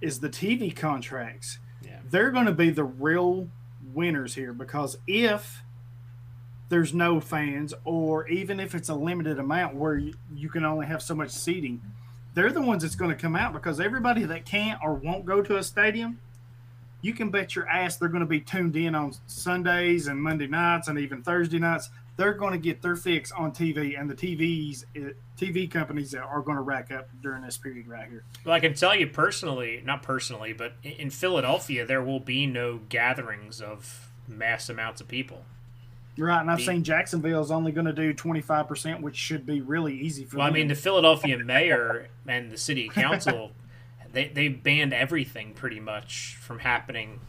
is the TV contracts. Yeah. They're going to be the real winners here because if there's no fans, or even if it's a limited amount where you, you can only have so much seating, they're the ones that's going to come out because everybody that can't or won't go to a stadium, you can bet your ass they're going to be tuned in on Sundays and Monday nights and even Thursday nights. They're going to get their fix on TV, and the TVs, uh, TV companies are going to rack up during this period right here. Well, I can tell you personally, not personally, but in- Philadelphia, there will be no gatherings of mass amounts of people. Right, and I've The- seen is only going to do twenty five percent, which should be really easy for Well, I mean, the Philadelphia mayor and the city council, they they banned everything pretty much from happening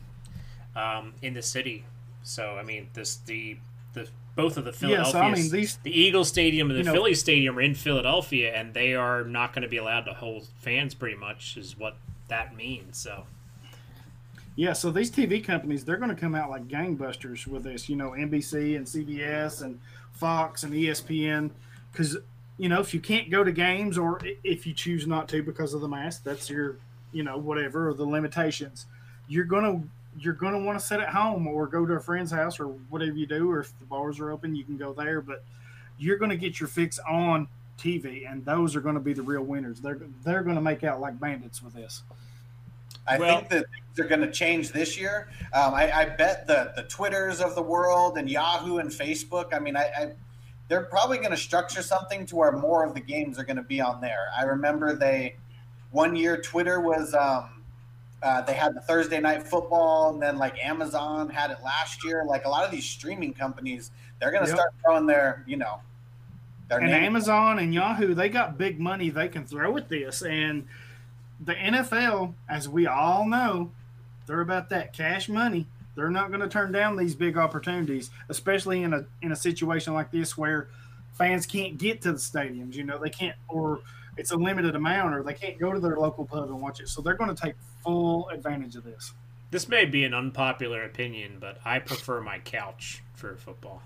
um, in the city. So, I mean, this the the both of the Yeah, Philadelphia, so, I mean, these- the Eagles Stadium and the you know- Philly Stadium are in Philadelphia, and they are not going to be allowed to hold fans. Pretty much is what that means. So, Yeah, so these TV companies, they're going to come out like gangbusters with this, you know, NBC and CBS and Fox and ESPN. Because, you know, if you can't go to games or if you choose not to because of the mask, that's your, you know, whatever, or the limitations, you're going to. You're going to want to sit at home or go to a friend's house or whatever you do, or if the bars are open, you can go there. But you're going to get your fix on TV, and those are going to be the real winners. They're they're going to make out like bandits with this. I Well- think that things are going to change this year. Um, I, I bet the the Twitters of the world and Yahoo and Facebook. I mean, I, I they're probably going to structure something to where more of the games are going to be on there. I remember they one year Twitter was um, uh, they had the Thursday night football, and then like Amazon had it last year. Like a lot of these streaming companies, they're going to Yep. start throwing their you know their and name. Amazon and Yahoo, they got big money they can throw at this. And the NFL, as we all know, they're about that cash money. They're not going to turn down these big opportunities, especially in a in a situation like this where fans can't get to the stadiums. You know, they can't, or it's a limited amount, or they can't go to their local pub and watch it. So they're going to take full advantage of this. this may be an unpopular opinion, but I prefer my couch for football.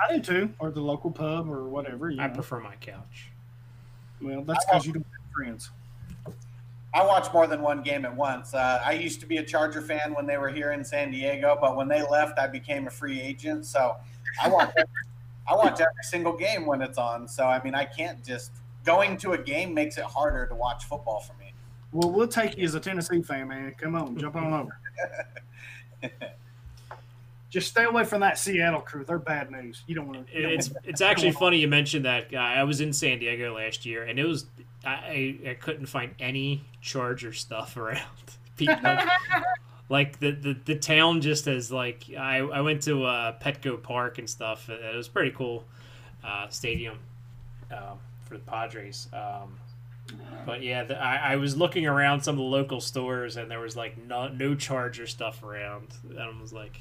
I do too, or the local pub or whatever. You I know. prefer my couch. well, that's because you don't have friends. I watch more than one game at once. Uh, I used to be a Charger fan when they were here in San Diego, but when they left, I became a free agent. So I watch, every, I watch every single game when it's on. So I mean, I can't just going to a game makes it harder to watch football for me. Well, we'll take you as a Tennessee fan, man. Come on, jump on over. Just stay away from that Seattle crew. They're bad news. You don't want to. It's it's actually funny you mentioned that. guy. I was in San Diego last year, and it was I I couldn't find any Charger stuff around. People, like the, the the town just as like I I went to uh, Petco Park and stuff. It was pretty cool uh, stadium uh, for the Padres. Um, but yeah, the, I, I was looking around some of the local stores, and there was like no no Charger stuff around. And I was like,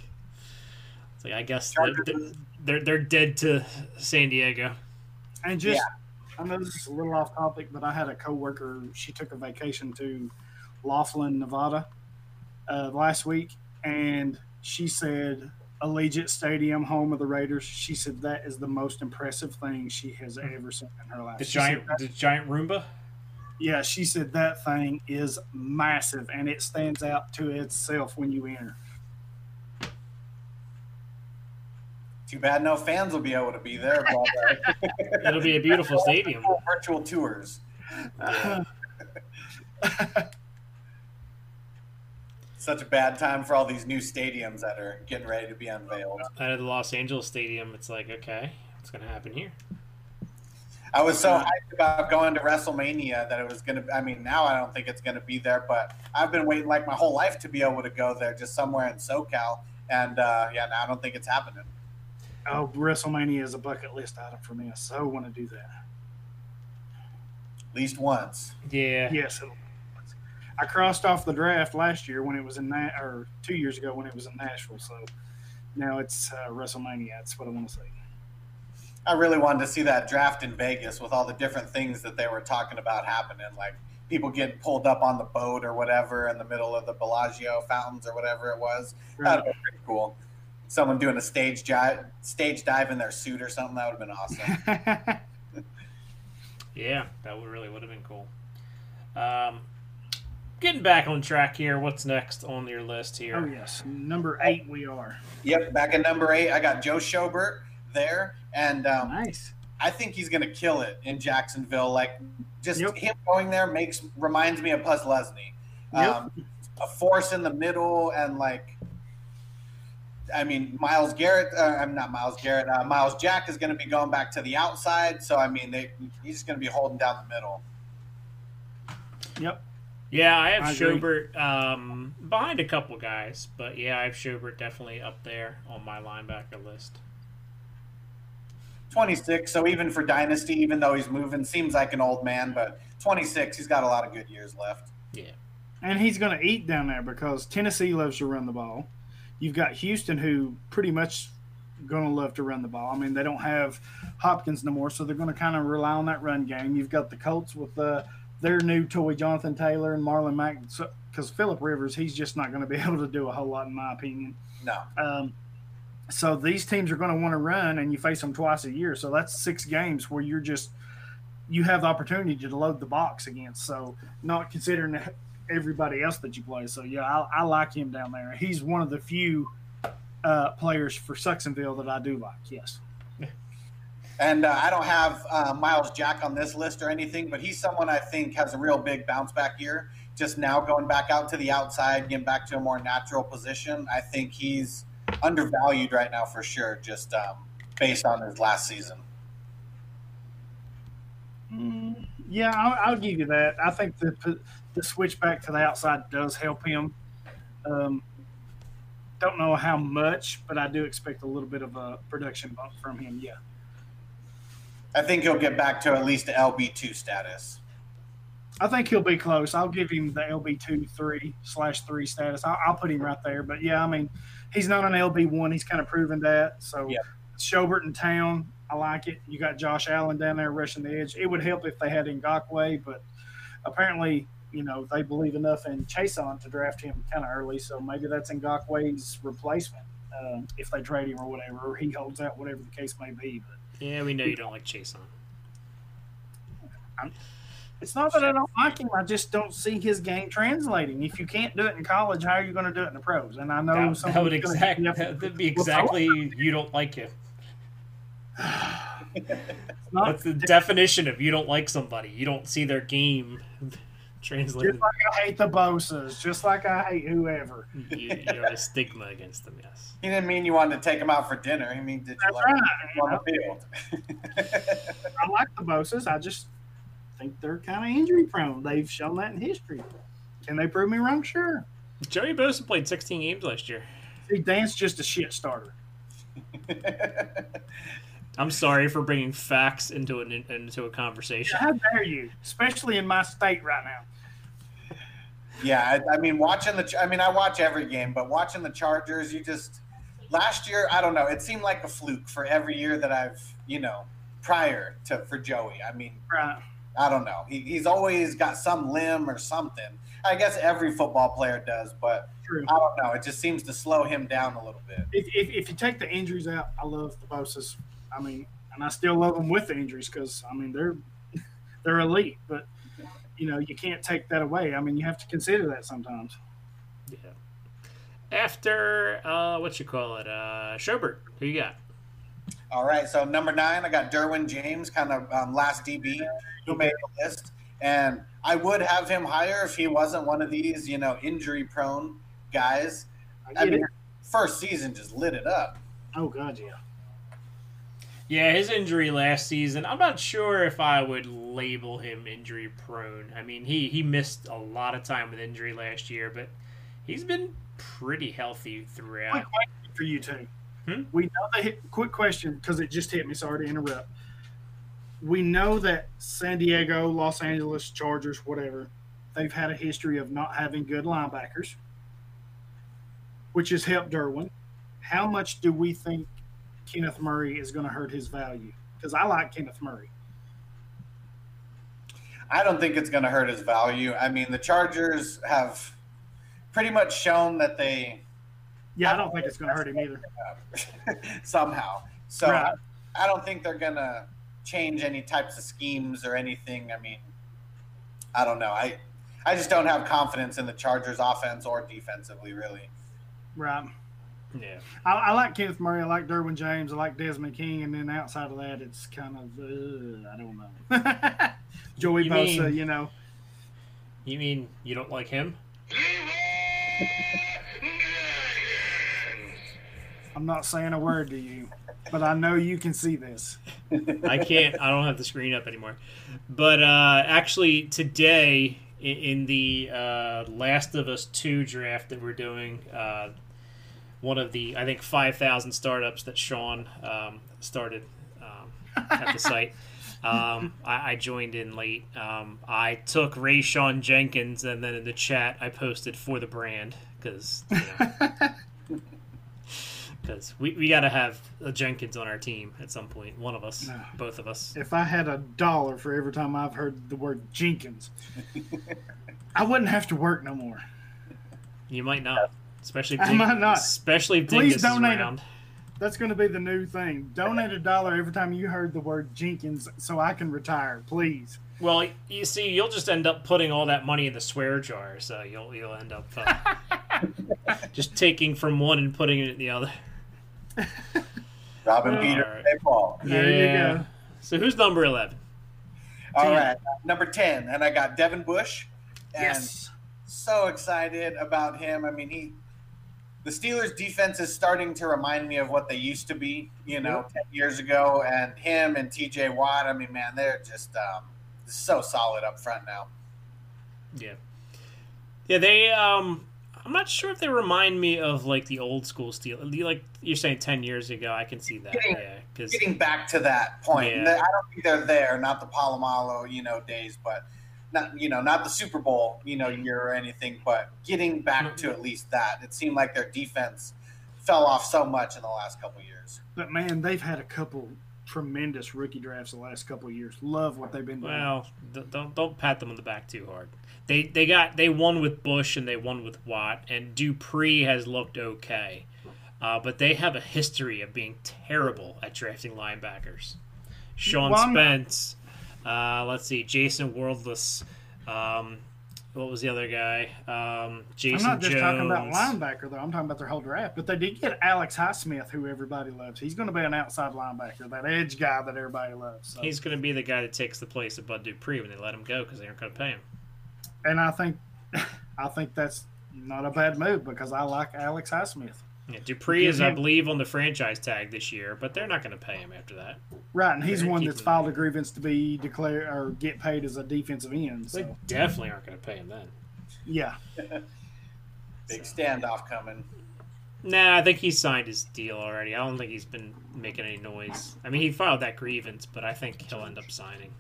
it's like I guess they're, they're they're dead to San Diego. And just, I know this is a little off topic, but I had a coworker. She took a vacation to Laughlin, Nevada, uh, last week, and she said Allegiant Stadium, home of the Raiders. She said that is the most impressive thing she has hmm. ever seen in her life. The She said giant that- the giant Roomba. yeah, she said that thing is massive and it stands out to itself when you enter. Too bad no fans will be able to be there, but It'll be a beautiful stadium. virtual tours. Yeah. Such a bad time for all these new stadiums that are getting ready to be unveiled. Out of the Los Angeles Stadium, it's like okay, what's gonna happen here? I was so hyped about going to WrestleMania that it was going to. I mean, now I don't think it's going to be there, but I've been waiting like my whole life to be able to go there, just somewhere in SoCal. And uh, yeah, now I don't think it's happening. Oh, WrestleMania is a bucket list item for me. I so want to do that. At least once. Yeah. Yes, it'll- I crossed off the draft last year when it was in Na- or two years ago when it was in Nashville. So now it's uh, WrestleMania. That's what I want to say. I really wanted to see that draft in Vegas with all the different things that they were talking about happening, like people getting pulled up on the boat or whatever in the middle of the Bellagio fountains or whatever it was. That'd have been pretty cool. Someone doing a stage dive, stage dive in their suit or something. That would have been awesome. Yeah, that would really would have been cool. Um, getting back on track here. What's next on your list here? oh yes, number eight we are. Yep, back at number eight, I got Joe Schobert there, and um, Nice. I think he's going to kill it in Jacksonville. Like, just Yep. him going there makes reminds me of Posluszny. Yep. Um, a force in the middle and like. I mean, Myles Garrett. Uh, I'm not Myles Garrett. Uh, Myles Jack is going to be going back to the outside. So I mean, they, he's going to be holding down the middle. Yep. Yeah, I have I agree. Schobert um, behind a couple guys, but yeah, I have Schobert definitely up there on my linebacker list. 26. So even for dynasty, even though he's moving, seems like an old man, but 26, he's got a lot of good years left. Yeah. And he's going to eat down there because Tennessee loves to run the ball. You've got Houston, who pretty much going to love to run the ball. I mean, they don't have Hopkins no more, so they're going to kind of rely on that run game. You've got the Colts with uh, their new toy, Jonathan Taylor and Marlon Mack, because Philip Rivers, he's just not going to be able to do a whole lot, in my opinion. No. Um, so these teams are going to want to run, and you face them twice a year. So that's six games where you're just you have the opportunity to load the box against. So not considering everybody else that you play. So yeah, I, I like him down there. He's one of the few uh, players for Sucksonville that I do like. Yes. And uh, I don't have uh, Myles Jack on this list or anything, but he's someone I think has a real big bounce back year. Just now going back out to the outside, getting back to a more natural position. I think he's undervalued right now for sure, just um, based on his last season. Mm, yeah, I'll, I'll give you that. I think the the switch back to the outside does help him. Um, don't know how much, but I do expect a little bit of a production bump from him. Yeah. I think he'll get back to at least the LB two status. I think he'll be close. I'll give him the LB two three slash three status. I'll, I'll, put him right there. But yeah, I mean, he's not an LB one. He's kind of proven that. So yeah. Schobert in town, I like it. You got Josh Allen down there rushing the edge. It would help if they had Ngakoue, but apparently, you know, they believe enough in Chaisson to draft him kind of early. So maybe that's Ngakoue's replacement uh, if they trade him or whatever, or he holds out, whatever the case may be. But yeah, we know you don't like Chaisson. It's not that I don't like him. I just don't see his game translating. If you can't do it in college, how are you going to do it in the pros? And I know that, that would exact, that'd be exactly you don't like him. That's the definition of you don't like somebody. You don't see their game translated. Just like I hate the Bosas, just like I hate whoever. You, you have a stigma against them, yes. He didn't mean you wanted to take him out for dinner. He mean did you That's like right. him on the field? I like the Bosas. I just think they're kind of injury prone. They've shown that in history. Can they prove me wrong? Sure. Joey Bosa played 16 games last year. See, Dan's just a shit starter. I'm sorry for bringing facts into an into a conversation. How dare you, especially in my state right now. Yeah, I, I, mean, watching the, I mean, I watch every game, but watching the Chargers, you just, last year, I don't know, it seemed like a fluke for every year that I've, you know, prior to for Joey. I mean, right. I don't know. He, he's always got some limb or something. I guess every football player does, but True. I don't know. It just seems to slow him down a little bit. If, if, if you take the injuries out, I love the Bosa's. I mean, and I still love them with the injuries because I mean they're they're elite, but you know you can't take that away. I mean you have to consider that sometimes. Yeah. After uh, what you call it, uh, Schobert, who you got? All right, so number nine, I got Derwin James, kind of um, last DB who made the list, and I would have him higher if he wasn't one of these, you know, injury-prone guys. I, I mean, it. first season just lit it up. Oh God, yeah. Yeah, his injury last season, I'm not sure if I would label him injury prone. I mean, he, he missed a lot of time with injury last year, but he's been pretty healthy throughout. Quick question for you two. Hmm? We know that. Quick question because it just hit me. Sorry to interrupt. We know that San Diego, Los Angeles Chargers, whatever, they've had a history of not having good linebackers, which has helped Derwin. How much do we think Kenneth Murray is going to hurt his value? Because I like Kenneth Murray. I don't think it's going to hurt his value. I mean, the Chargers have pretty much shown that they. Yeah, I don't think it's going to hurt him either. Somehow. So Right. I don't think they're going to change any types of schemes or anything. I mean, I don't know. I I just don't have confidence in the Chargers offense or defensively, really. Right. Yeah. I, I like Kenneth Murray. I like Derwin James. I like Desmond King. And then outside of that, it's kind of, uh, I don't know. Joey You Bosa, mean- you know. You mean you don't like him? I'm not saying a word to you, but I know you can see this. I can't. I don't have the screen up anymore. But uh, actually, today in, in the uh, Last of Us Two draft that we're doing, uh, one of the I think five thousand startups that Sean um, started um, at the site. Um, I, I joined in late. Um, I took Rayshawn Jenkins, and then in the chat I posted for the brand because you know, because we, we got to have a Jenkins on our team at some point. One of us, No. both of us. If I had a dollar for every time I've heard the word Jenkins, I wouldn't have to work no more. You might not, especially if I Ding- might not. especially if Please Dingus donate it. around. That's going to be the new thing. Donate a dollar every time you heard the word Jenkins so I can retire, please. Well, you see, you'll just end up putting all that money in the swear jar, so you'll you'll end up uh, just taking from one and putting it in the other. Robin Peter, alright. Hey Paul. There you go. So who's number eleven? All Ten. right, number ten, and I got Devin Bush, and Yes. so excited about him. I mean, he, the Steelers' defense is starting to remind me of what they used to be, you know, ten years ago. And him and T.J. Watt. I mean, man, they're just um, so solid up front now. Yeah, yeah. They um, I'm not sure if they remind me of like the old school steel. Like you're saying, ten years ago, I can see that. Getting- yeah, because Getting back to that point, Yeah. I don't think they're there. Not the Polamalu, you know, days, but. Not you know, not the Super Bowl, you know, year or anything, but getting back to at least that. It seemed like their defense fell off so much in the last couple years. But man, they've had a couple tremendous rookie drafts the last couple of years. Love what they've been doing. Well, don't don't pat them on the back too hard. They they got they won with Bush and they won with Watt and Dupree has looked okay, uh, but they have a history of being terrible at drafting linebackers. Sean Well, I'm- Spence, uh, let's see, Jason Worilds. Um, what was the other guy? Um, Jason I'm not just Jones. talking about linebacker though. I'm talking about their whole draft. But they did get Alex Highsmith, who everybody loves. He's going to be an outside linebacker, that edge guy that everybody loves. So. He's going to be the guy that takes the place of Bud Dupree when they let him go because they aren't going to pay him. and I think, I think that's not a bad move because I like Alex Highsmith. Yeah, Dupree Give is, I believe, on the franchise tag this year, but they're not going to pay him after that. Right, and he's They're one that's filed a grievance to be declared or get paid as a defensive end. They So definitely aren't going to pay him then. yeah, Big standoff coming. Nah, I think he signed his deal already. I don't think he's been making any noise. I mean, he filed that grievance, but I think he'll end up signing.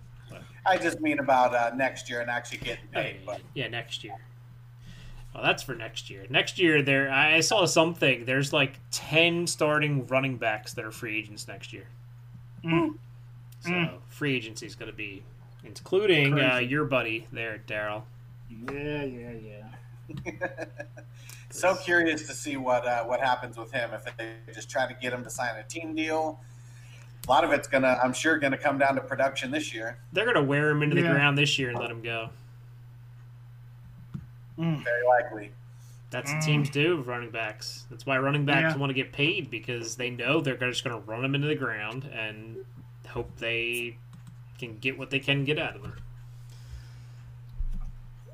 I just mean about uh, next year and actually getting paid. But yeah, next year. Well, that's for next year. Next year, there I saw something. There's like ten starting running backs that are free agents next year. Mm. So Mm. free agency is going to be, including uh, your buddy there, Darrell. yeah, yeah, yeah. so curious to see what uh, what happens with him if they just try to get him to sign a team deal. A lot of it's gonna, I'm sure, gonna come down to production this year. They're going to wear him into the ground this year and let him go. Mm. Very likely. That's what Mm. teams do with running backs. That's why running backs Yeah. want to get paid because they know they're just going to run them into the ground and hope they can get what they can get out of them.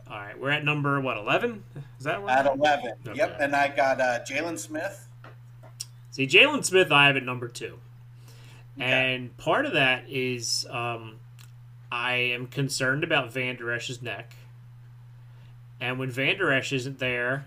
All right, we're at number what eleven? Is that At 11. Okay. Yep. And I got uh, Jaylon Smith. See, Jaylon Smith, I have at number two, Okay. and part of that is um, I am concerned about Vander Esch's neck, and when Vander Esch isn't there,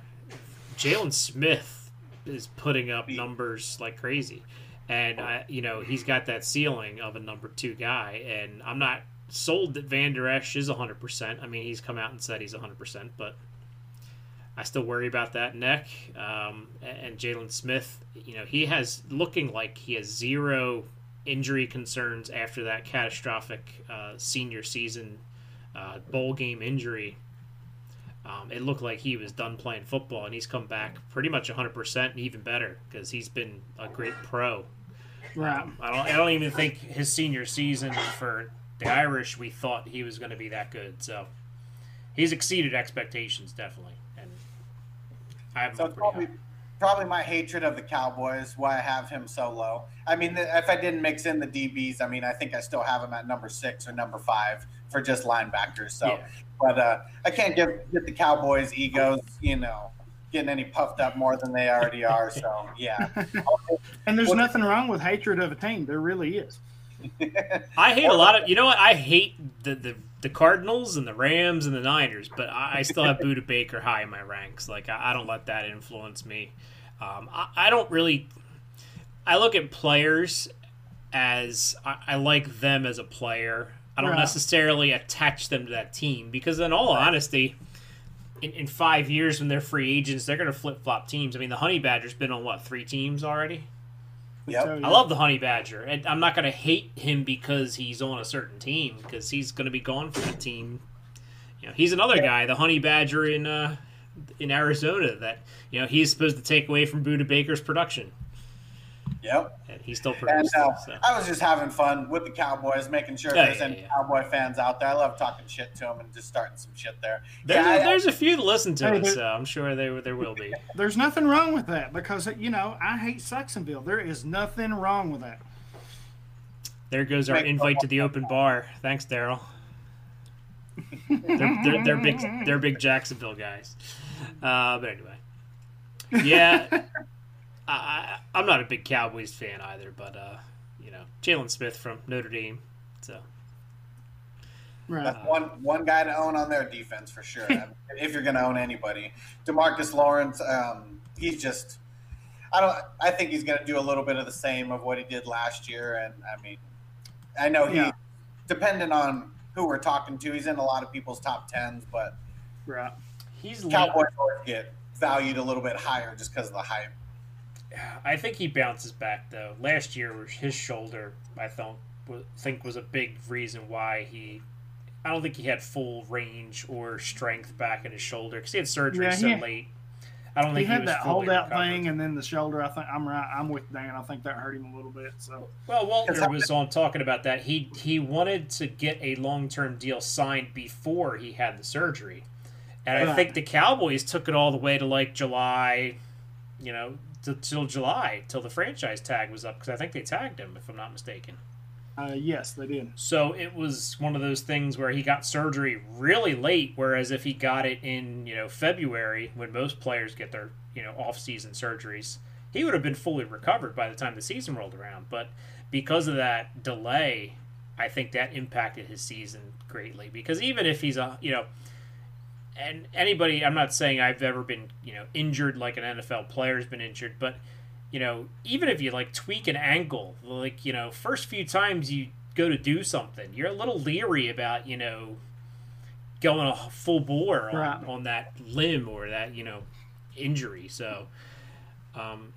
Jaylon Smith is putting up numbers like crazy, and I, you know, he's got that ceiling of a number two guy, and I'm not sold that Vander Esch is 100. percent I mean, he's come out and said he's 100, percent but I still worry about that neck. Um, and and Jaylon Smith, you know, he has looking like he has zero injury concerns after that catastrophic uh, senior season uh, bowl game injury. Um, it looked like he was done playing football, and he's come back pretty much 100% and even better because he's been a great pro. Right. Um, I don't. I don't even think his senior season for the Irish, we thought he was going to be that good. So he's exceeded expectations definitely, and I have So it's probably, high. probably my hatred of the Cowboys why I have him so low. I mean, if I didn't mix in the DBs, I mean, I think I still have him at number six or number five for just linebackers. So, Yeah. But uh, I can't get get the Cowboys' egos, you know, getting any puffed up more than they already are. So yeah, And there's What- nothing wrong with hatred of a team. There really is. I hate a lot of. You know what? I hate the the, the Cardinals and the Rams and the Niners, but I, I still have Budda Baker high in my ranks. Like I, I don't let that influence me. Um, I, I don't really. I look at players as I, I like them as a player. I don't Right. necessarily attach them to that team because, in all honesty, in, in five years when they're free agents, they're going to flip flop teams. I mean, the Honey Badger's been on what three teams already? Yep. So, I love the Honey Badger, and I'm not going to hate him because he's on a certain team because he's going to be gone from the team. You know, he's another guy, the Honey Badger in uh, in Arizona, that you know he's supposed to take away from Budda Baker's production, yep. and he still And produced. uh, so. I was just having fun with the Cowboys, making sure Yeah, there's yeah, any yeah. Cowboy fans out there. I love talking shit to them and just starting some shit there. There's, yeah, a, I- there's a few that listen to Hey, it, so I'm sure there there will be. There's nothing wrong with that because you know I hate Saxonville. There is nothing wrong with that. There goes our Make- invite to the open bar. Thanks, Darrell. they're, they're, they're big. They're big Jacksonville guys. Uh, but anyway, yeah, I, I, I'm not a big Cowboys fan either. But uh, you know, Jaylon Smith from Notre Dame. So Right. That's one one guy to own on their defense for sure. I mean, if you're going to own anybody, DeMarcus Lawrence, um, he's just. I don't. I think he's going to do a little bit of the same of what he did last year, and I mean, I know he, Yeah. depending on who we're talking to, he's in a lot of people's top tens, but Right. he's late. Cowboys always get valued a little bit higher just because of the hype. I think he bounces back though. Last year, his shoulder, I wa- think was a big reason why he. I don't think he had full range or strength back in his shoulder because he had surgery Yeah, so late. I don't He think he, had that holdout recovered. thing and then the shoulder. I think I'm right. I'm with Dan. I think that hurt him a little bit. So Well, Walter was on talking about that. He he wanted to get a long term deal signed before he had the surgery, and I think the Cowboys took it all the way to like July, you know, till July till the franchise tag was up because I think they tagged him if I'm not mistaken. uh, yes, they did. So it was one of those things where he got surgery really late, whereas if he got it in you know February when most players get their you know off season surgeries, he would have been fully recovered by the time the season rolled around. But because of that delay, I think that impacted his season greatly. Because even if he's a you know, and anybody, I'm not saying I've ever been you know injured like an NFL player's been injured, but you know, even if you like tweak an ankle, like, you know, first few times you go to do something, you're a little leery about, you know, going a full bore on, Right. on that limb or that, you know, injury. So, um,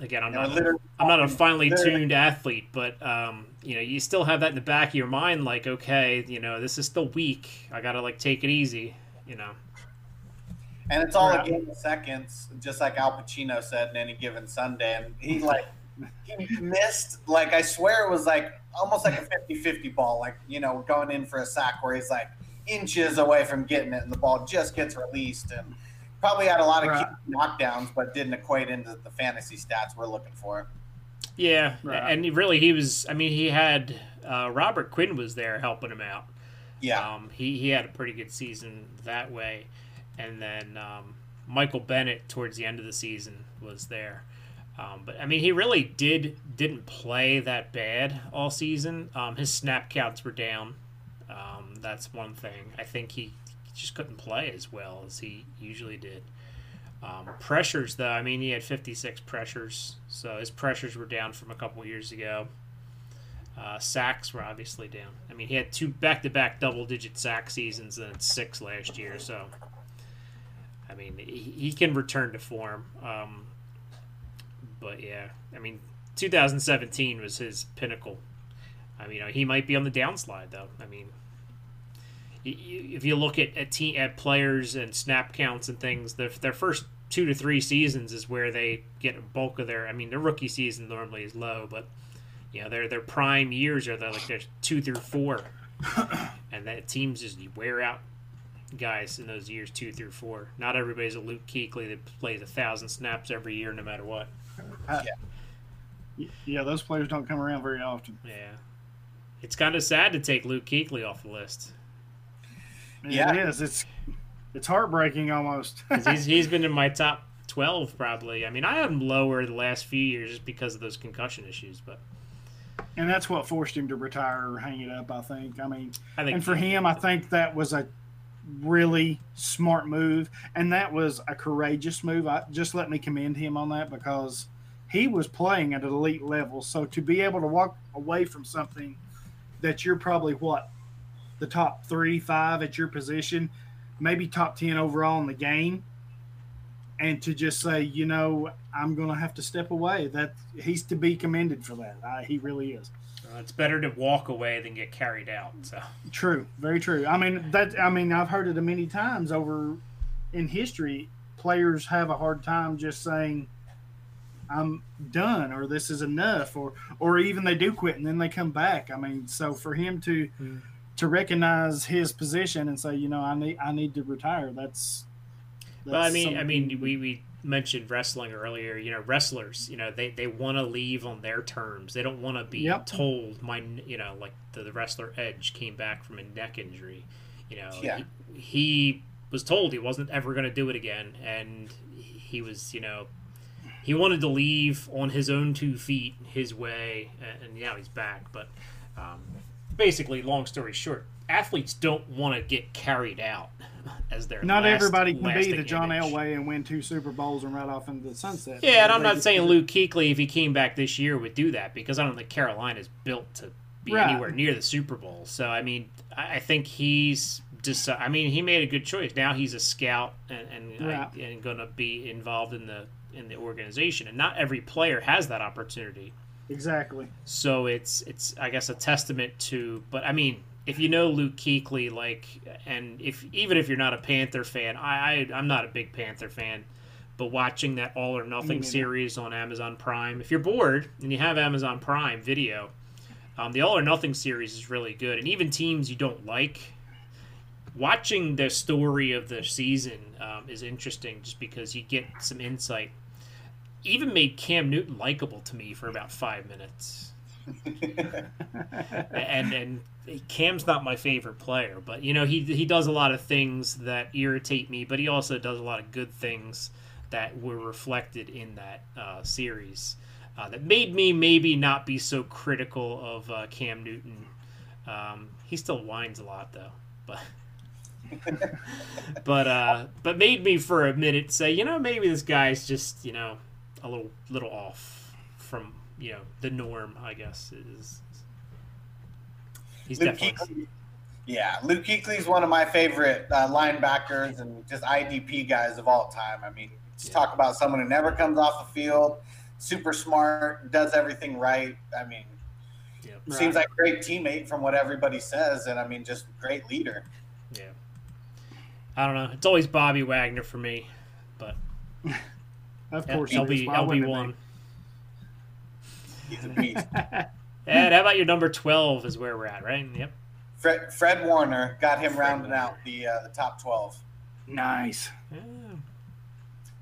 again, I'm not, literally- I'm not a finely tuned athlete, but, um, you know, you still have that in the back of your mind, like, okay, you know, this is still weak. I got to, like, take it easy, you know. And it's all Right. a game of seconds, just like Al Pacino said in any given Sunday. And he like he missed like I swear it was like almost like a 50-50 ball, like you know, going in for a sack where he's like inches away from getting it and the ball just gets released and probably had a lot of Right. knockdowns but didn't equate into the fantasy stats we're looking for. Yeah, Right. and really he was. I mean, he had uh, Robert Quinn was there helping him out. Yeah. Um, he he had a pretty good season that way, and then um, Michael Bennett towards the end of the season was there. Um, but I mean, he really did didn't play that bad all season. Um, his snap counts were down. Um, that's one thing. I think he just couldn't play as well as he usually did. Um, pressures, though, I mean, he had 56 pressures, so his pressures were down from a couple years ago. Uh, sacks were obviously down. I mean, he had two back-to-back double-digit sack seasons and six last year. So, I mean, he, he can return to form. Um, but yeah, I mean, 2017 was his pinnacle. I mean, you know, he might be on the downslide though. I mean, if you look at at, at players and snap counts and things, their their first two to three seasons is where they get a bulk of their. I mean, their rookie season normally is low, but you know their their prime years are the, like their two through four, and that teams just wear out guys in those years two through four. Not everybody's a Luke Kuechly that plays a thousand snaps every year, no matter what. Uh, y- Yeah, those players don't come around very often. Yeah, it's kind of sad to take Luke Kuechly off the list. Yeah. is. It's It's heartbreaking almost. he's he's been in my top twelve probably. I mean, I had him lower the last few years just because of those concussion issues, but and that's what forced him to retire or hang it up. I think. I mean, I think and for him, I think that was a really smart move, and that was a courageous move. I just let me commend him on that because he was playing at an elite level. So to be able to walk away from something that you're probably what the top three, five at your position, maybe top ten overall in the game, and to just say, you know, I'm going to have to step away. That he's to be commended for that. Uh, he really is. uh, it's better to walk away than get carried out. So True, very true. I mean that. I mean I've heard it a many times over in history. Players have a hard time just saying, "I'm done" or "This is enough," or or even they do quit and then they come back. I mean, so for him to Hmm. to recognize his position and say, you know, I need I need to retire. That's. But I mean, I mean, we, we mentioned wrestling earlier. You know, wrestlers, you know, they, they want to leave on their terms. They don't want to be Yep. told. My, you know, like the, the wrestler Edge came back from a neck injury. You know, Yeah. he, he was told he wasn't ever going to do it again, and he was, you know, he wanted to leave on his own two feet, his way, and, and now he's back. But um, basically, long story short, athletes don't want to get carried out as their Not last- everybody can be the John image. Elway and win two Super Bowls and ride off into the sunset. Yeah, and I'm not saying Luke Kuechly, if he came back this year, would do that because I don't think Carolina's built to be Right. anywhere near the Super Bowl. So I mean, I, I think he's just. I mean, he made a good choice. Now he's a scout and and, Right. and going to be involved in the in the organization, and not every player has that opportunity. Exactly. So it's it's I guess a testament to. But I mean, if you know Luke Kuechly, like, and if even if you're not a Panther fan, I, I I'm not a big Panther fan, but watching that All or Nothing series on Amazon Prime, if you're bored and you have Amazon Prime Video, um, the All or Nothing series is really good, and even teams you don't like. Watching the story of the season um, is interesting, just because you get some insight. Even made Cam Newton likable to me for about five minutes and and Cam's not my favorite player, but you know he he does a lot of things that irritate me, but he also does a lot of good things that were reflected in that uh, series uh, that made me maybe not be so critical of uh, Cam Newton. Um, he still whines a lot though, but. but uh, but made me for a minute say, you know, maybe this guy's just you know a little little off from you know the norm. I guess is he's Luke definitely Kuechly, yeah, Luke Kuechly's one of my favorite uh, linebackers and just IDP guys of all time. I mean, just talk about someone who never comes off the field, super smart, does everything right. I mean, Yep. seems like a great teammate from what everybody says, and I mean, just great leader. yeah. I don't know. It's always Bobby Wagner for me, but Of course, it is. LB Why LB one. He's a beast. And how about your number twelve? Is where we're at, right? Yep. Fred, Fred Warner got him rounding out the uh, the top twelve. Nice. Yeah.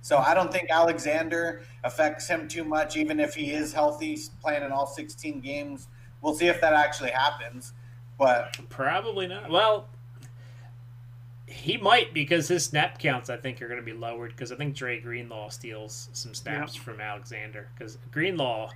So I don't think Alexander affects him too much, even if he is healthy, playing in all 16 games. We'll see if that actually happens. But Probably not. Well, he might because his snap counts I think are going to be lowered because I think Dre Greenlaw steals some snaps from Alexander because Greenlaw,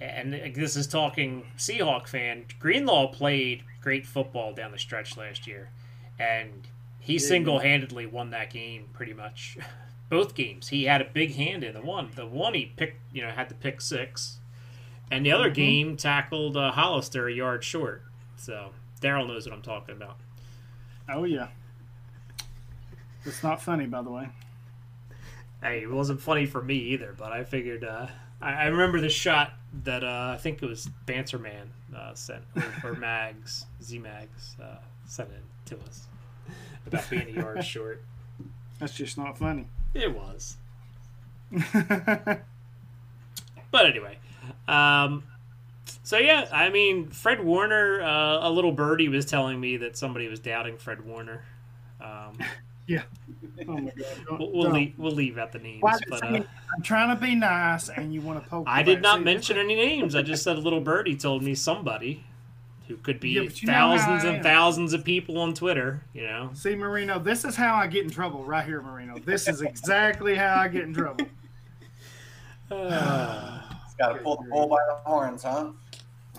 and this is talking Seahawk fan. Greenlaw played great football down the stretch last year, and he single handedly won that game pretty much. Both games he had a big hand in the one. The one he picked, you know, had to pick six, and the other Mhm. game tackled uh, Hollister a yard short. So Darrell knows what I'm talking about. Oh yeah. It's not funny, by the way. Hey, it wasn't funny for me either, but I figured. Uh, I, I remember the shot that uh, I think it was Banterman uh, sent or, or Mags Z Mags uh, sent it to us about being a yard short. That's just not funny. It was, but anyway. Um, so yeah, I mean, Fred Warner. Uh, a little birdie was telling me that somebody was doubting Fred Warner. Um, oh my god. We'll we'll leave, we'll leave out the names, Why- but. see, Uh, I'm trying to be nice, and you want to poke. I did not mention any names. I just said a little birdie told me somebody who could be Yeah, but you know how thousands and thousands of people on Twitter. You know, See, Marino, this is how I get in trouble right here, Marino. This is exactly how I get in trouble. It's got to pull the bull by the horns, huh?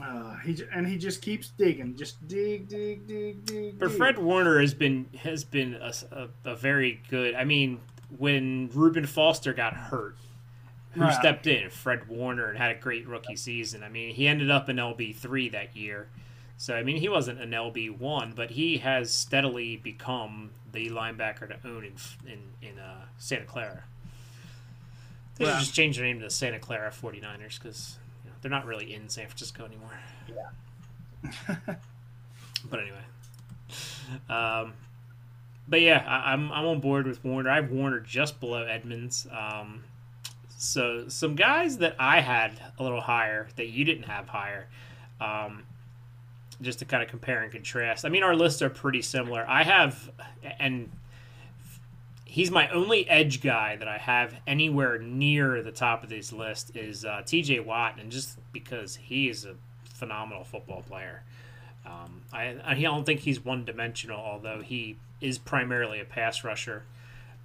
Uh, he and he just keeps digging, just dig, dig, dig, dig. But dig. Fred Warner has been has been a, a, a very good. I mean, when Reuben Foster got hurt, who Right. stepped in? Fred Warner and had a great rookie season. I mean, he ended up in LB three that year. So I mean, he wasn't an LB one, but he has steadily become the linebacker to own in in, in uh, Santa Clara. They should just change their name to the Santa Clara 49ers because they're not really in San Francisco anymore. Yeah. but anyway, um, but yeah, I, I'm I'm on board with Warner. I have Warner just below Edmunds. Um, so some guys that I had a little higher that you didn't have higher. Um, just to kind of compare and contrast. I mean, our lists are pretty similar. I have, and he's my only edge guy that I have anywhere near the top of this list is uh, T.J. Watt, and just because he is a phenomenal football player. Um, I, I don't think he's one dimensional, although he is primarily a pass rusher.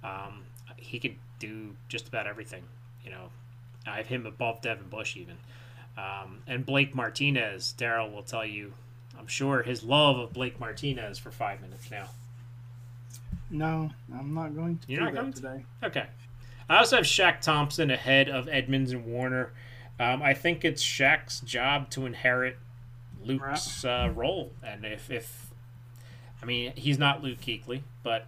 Um, he could do just about everything. You know, I have him above Devin Bush even. Um, and Blake Martinez, Darrell will tell you, I'm sure his love of Blake Martinez for five minutes now. No, I'm not going to You're do not going to? today. Okay. I also have Shaq Thompson ahead of Edmunds and Warner. Um, I think it's Shaq's job to inherit Luke's uh, role, and if, if I mean he's not Luke Kuechly, but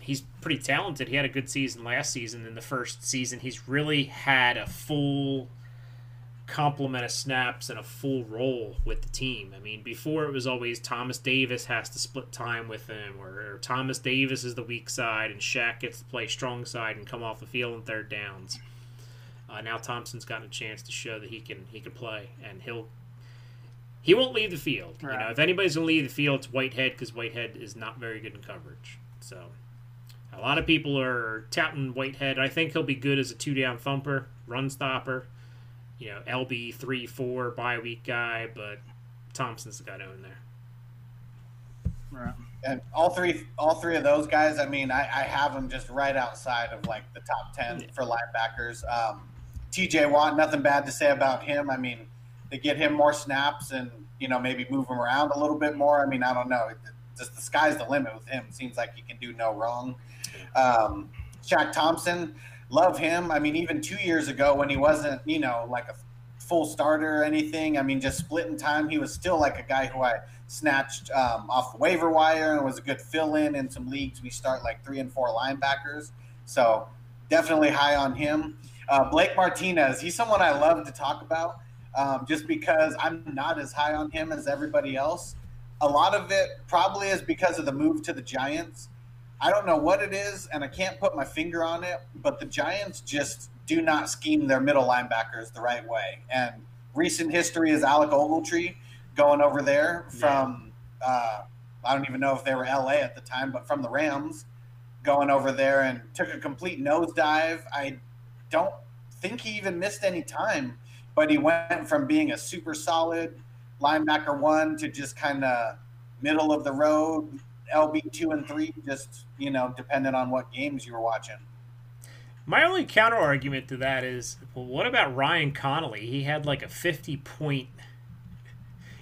he's pretty talented. He had a good season last season. In the first season, he's really had a full complement of snaps and a full role with the team. I mean, before it was always Thomas Davis has to split time with him, or, or Thomas Davis is the weak side and Shaq gets to play strong side and come off the field in third downs. Uh, now Thompson's gotten a chance to show that he can he can play, and he'll he won't leave the field. You know, if anybody's gonna leave the field, it's Whitehead because Whitehead is not very good in coverage. So a lot of people are touting Whitehead. I think he'll be good as a two down thumper, run stopper. You know, LB three four bye week guy, but Thompson's the guy to own there. Right. And all three, all three of those guys. I mean, I, I have them just right outside of like the top ten Yeah. for linebackers. Um, T.J. Watt, nothing bad to say about him. I mean, they get him more snaps and you know maybe move him around a little bit more. I mean, I don't know. Just the sky's the limit with him. Seems like he can do no wrong. Um, Shaq Thompson, love him. I mean, even two years ago when he wasn't, you know, like a full starter or anything. I mean, just splitting time, he was still like a guy who I snatched um, off the waiver wire and was a good fill in in some leagues. We start like three and four linebackers. So definitely high on him. Uh, Blake Martinez, he's someone I love to talk about um, just because I'm not as high on him as everybody else. A lot of it probably is because of the move to the Giants. I don't know what it is, and I can't put my finger on it, but the Giants just do not scheme their middle linebackers the right way. And recent history is Alec Ogletree going over there from, uh, I don't even know if they were LA at the time, but from the Rams, going over there and took a complete nosedive. I don't think he even missed any time, but he went from being a super solid linebacker one to just kind of middle of the road LB two and three, just you know, depending on what games you were watching. My only counter argument to that is, well, what about Ryan Connelly? He had like a 50 point.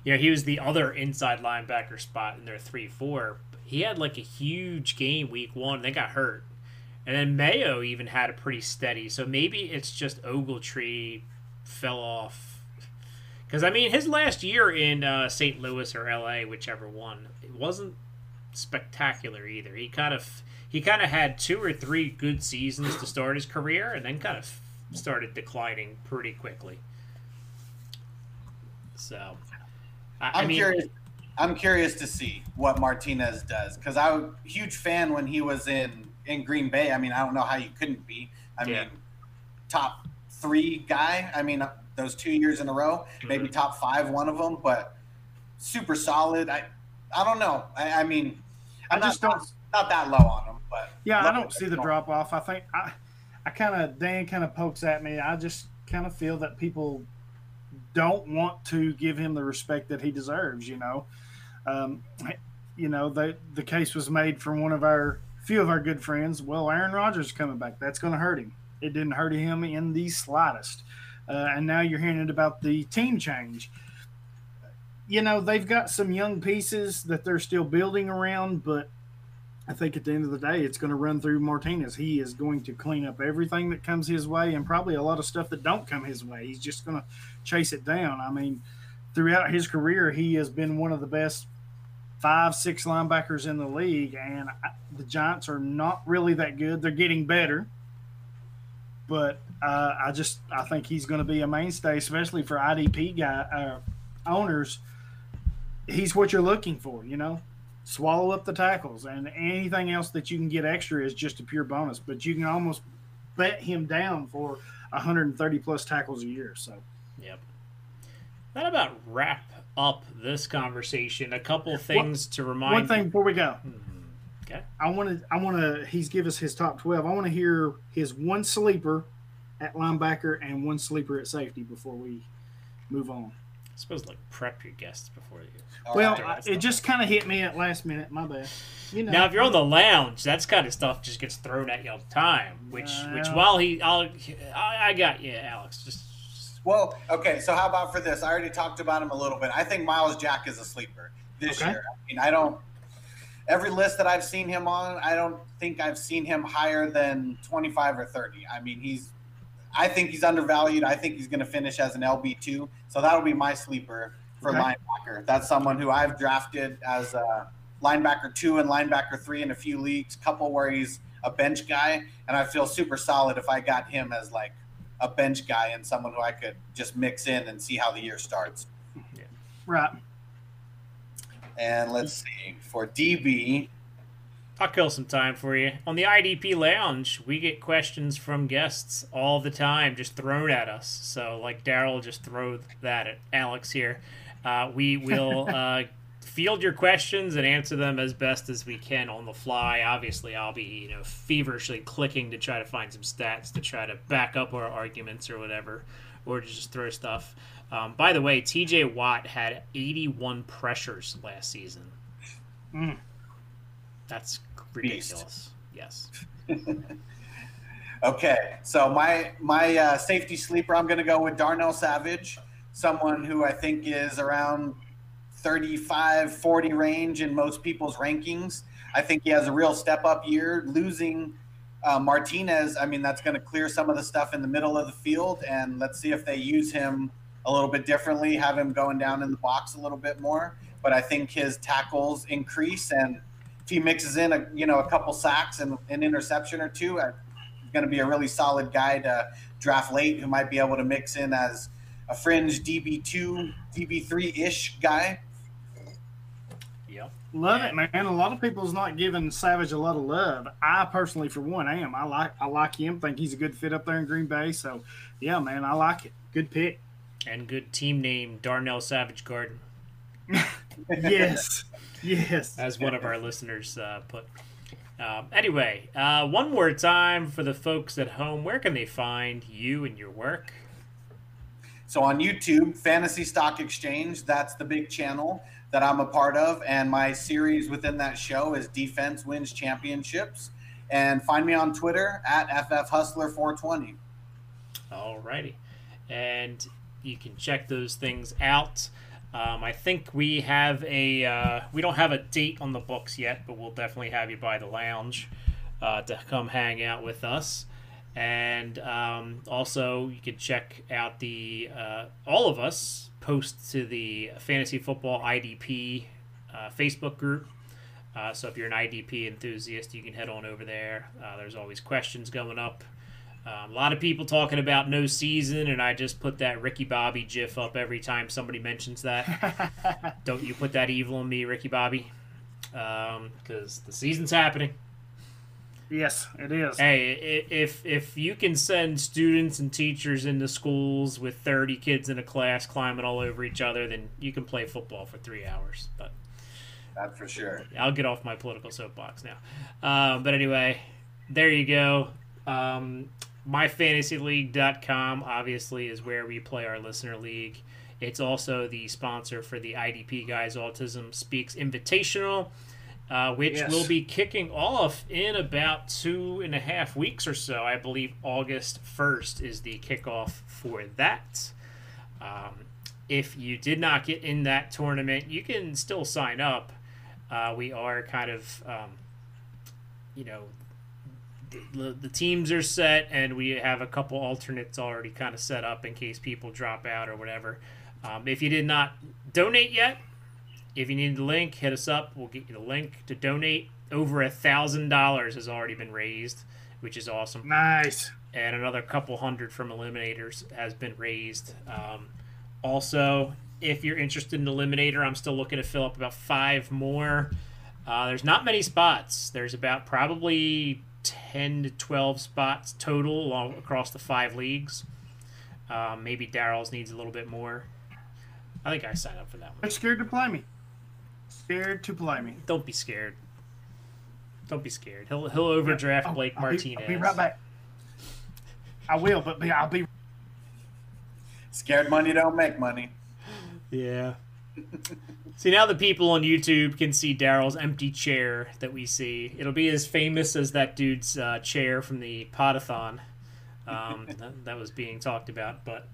You know, he was the other inside linebacker spot in their 3 4. He had like a huge game week one. They got hurt. And then Mayo even had a pretty steady. So maybe it's just Ogletree fell off. Because, I mean, his last year in uh, St. Louis or LA, whichever one, it wasn't spectacular either. He kind of he kind of had two or three good seasons to start his career, and then kind of started declining pretty quickly. So, I, I'm mean, curious. I'm curious to see what Martinez does because I'm a huge fan when he was in in Green Bay. I mean, I don't know how you couldn't be. I Yeah. mean, top three guy. I mean, those two years in a row, maybe Mhm. top five, one of them, but super solid. I I don't know. I, I mean, I just not, don't- not that low on him, but Yeah, I don't see the drop off. I think I, I kind of Dan kind of pokes at me. I just kind of feel that people don't want to give him the respect that he deserves. You know, um, you know the the case was made from one of our few of our good friends. Well, Aaron Rodgers coming back. That's going to hurt him. It didn't hurt him in the slightest. Uh, and now you're hearing it about the team change. You know, they've got some young pieces that they're still building around, but I think at the end of the day, it's going to run through Martinez. He is going to clean up everything that comes his way and probably a lot of stuff that don't come his way. He's just going to chase it down. I mean, throughout his career, he has been one of the best five, six linebackers in the league, and the Giants are not really that good. They're getting better, but uh, I just I think he's going to be a mainstay, especially for IDP guy uh, owners. He's what you're looking for, you know. Swallow up the tackles, and anything else that you can get extra is just a pure bonus. But you can almost bet him down for 130 plus tackles a year. So, yep. That about wrap up this conversation. A couple things to remind. One thing before we go. Mm-hmm. Okay. I want to. I want to. He's give us his top 12. I want to hear his one sleeper at linebacker and one sleeper at safety before we move on. I suppose like prep your guests before you. Well, I, it just kind of hit me at last minute. My bad. You know. Now, if you're on the lounge, that's kind of stuff just gets thrown at you all the time. Which, uh, which while he, I'll, I, I got you, Alex. Just. Well, okay. So how about for this? I already talked about him a little bit. I think Myles Jack is a sleeper this okay. year. I mean, I don't. Every list that I've seen him on, I don't think I've seen him higher than 25 or 30. I mean, he's I think he's undervalued. I think he's going to finish as an LB two. So that'll be my sleeper for okay. linebacker. That's someone who I've drafted as a linebacker two and linebacker three in a few leagues. Couple where he's a bench guy, and I feel super solid if I got him as like a bench guy and someone who I could just mix in and see how the year starts. Yeah. Right. And let's see for DB. I'll kill some time for you. On the IDP Lounge, we get questions from guests all the time, just thrown at us. So, like Darrell, just throw that at Alex here. Uh, we will uh, field your questions and answer them as best as we can on the fly. Obviously, I'll be you know feverishly clicking to try to find some stats to try to back up our arguments or whatever, or just throw stuff. Um, by the way, T.J. Watt had 81 pressures last season. Mm. That's ridiculous. Yes. okay, so my my uh, safety sleeper, I'm going to go with Darnell Savage, someone who I think is around 35, 40 range in most people's rankings. I think he has a real step up year. Losing uh, Martinez, I mean, that's going to clear some of the stuff in the middle of the field, and let's see if they use him a little bit differently, have him going down in the box a little bit more. But I think his tackles increase and if he mixes in a you know a couple sacks and an interception or two, uh, going to be a really solid guy to draft late who might be able to mix in as a fringe DB two, DB three ish guy. Yep. Love it, man. A lot of people's not giving Savage a lot of love. I personally, for one, am. I like I like him. Think he's a good fit up there in Green Bay. So, yeah, man, I like it. Good pick. And good team name, Darnell Savage Garden. yes. Yes. As one of our listeners uh, put. Um, anyway, uh, one more time for the folks at home, where can they find you and your work? So on YouTube, Fantasy Stock Exchange, that's the big channel that I'm a part of. And my series within that show is Defense Wins Championships. And find me on Twitter at FFHustler420. All righty. And you can check those things out. Um, I think we have a uh, we don't have a date on the books yet, but we'll definitely have you by the lounge uh, to come hang out with us. And um, also, you can check out the uh, all of us post to the fantasy football IDP uh, Facebook group. Uh, so if you're an IDP enthusiast, you can head on over there. Uh, there's always questions going up. Um, a lot of people talking about no season, and I just put that Ricky Bobby gif up every time somebody mentions that. Don't you put that evil in me, Ricky Bobby? Because um, the season's happening. Yes, it is. Hey, if if you can send students and teachers into schools with thirty kids in a class climbing all over each other, then you can play football for three hours. But that's for sure. I'll get off my political soapbox now. Um, but anyway, there you go. Um, myfantasyleague.com obviously is where we play our listener league It's also the sponsor for the IDP Guys Autism Speaks Invitational, uh, which Yes. will be kicking off in about two and a half weeks or so. I believe August 1st is the kickoff for that. Um, if you did not get in that tournament, you can still sign up. Uh, we are kind of, um, you know, the, the teams are set, and we have a couple alternates already kind of set up in case people drop out or whatever. Um, if you did not donate yet, if you need the link, hit us up. We'll get you the link to donate. Over a thousand dollars has already been raised, which is awesome Nice. and another couple hundred from Eliminators has been raised. Um, also, if you're interested in Eliminator, I'm still looking to fill up about five more. Uh, there's not many spots. There's about probably 10 to 12 spots total along, across the five leagues. Um, maybe Darrell's needs a little bit more. I think I signed up for that one. I'm scared to play me. Scared to play me. Don't be scared. Don't be scared. He'll he'll overdraft Oh, Blake I'll be- Martinez. I'll be right back. I will, but be, I'll be. Scared money don't make money. Yeah. see now the people on YouTube can see Darrell's empty chair that we see. It'll be as famous as that dude's uh, chair from the Podathon um, that, that was being talked about. But,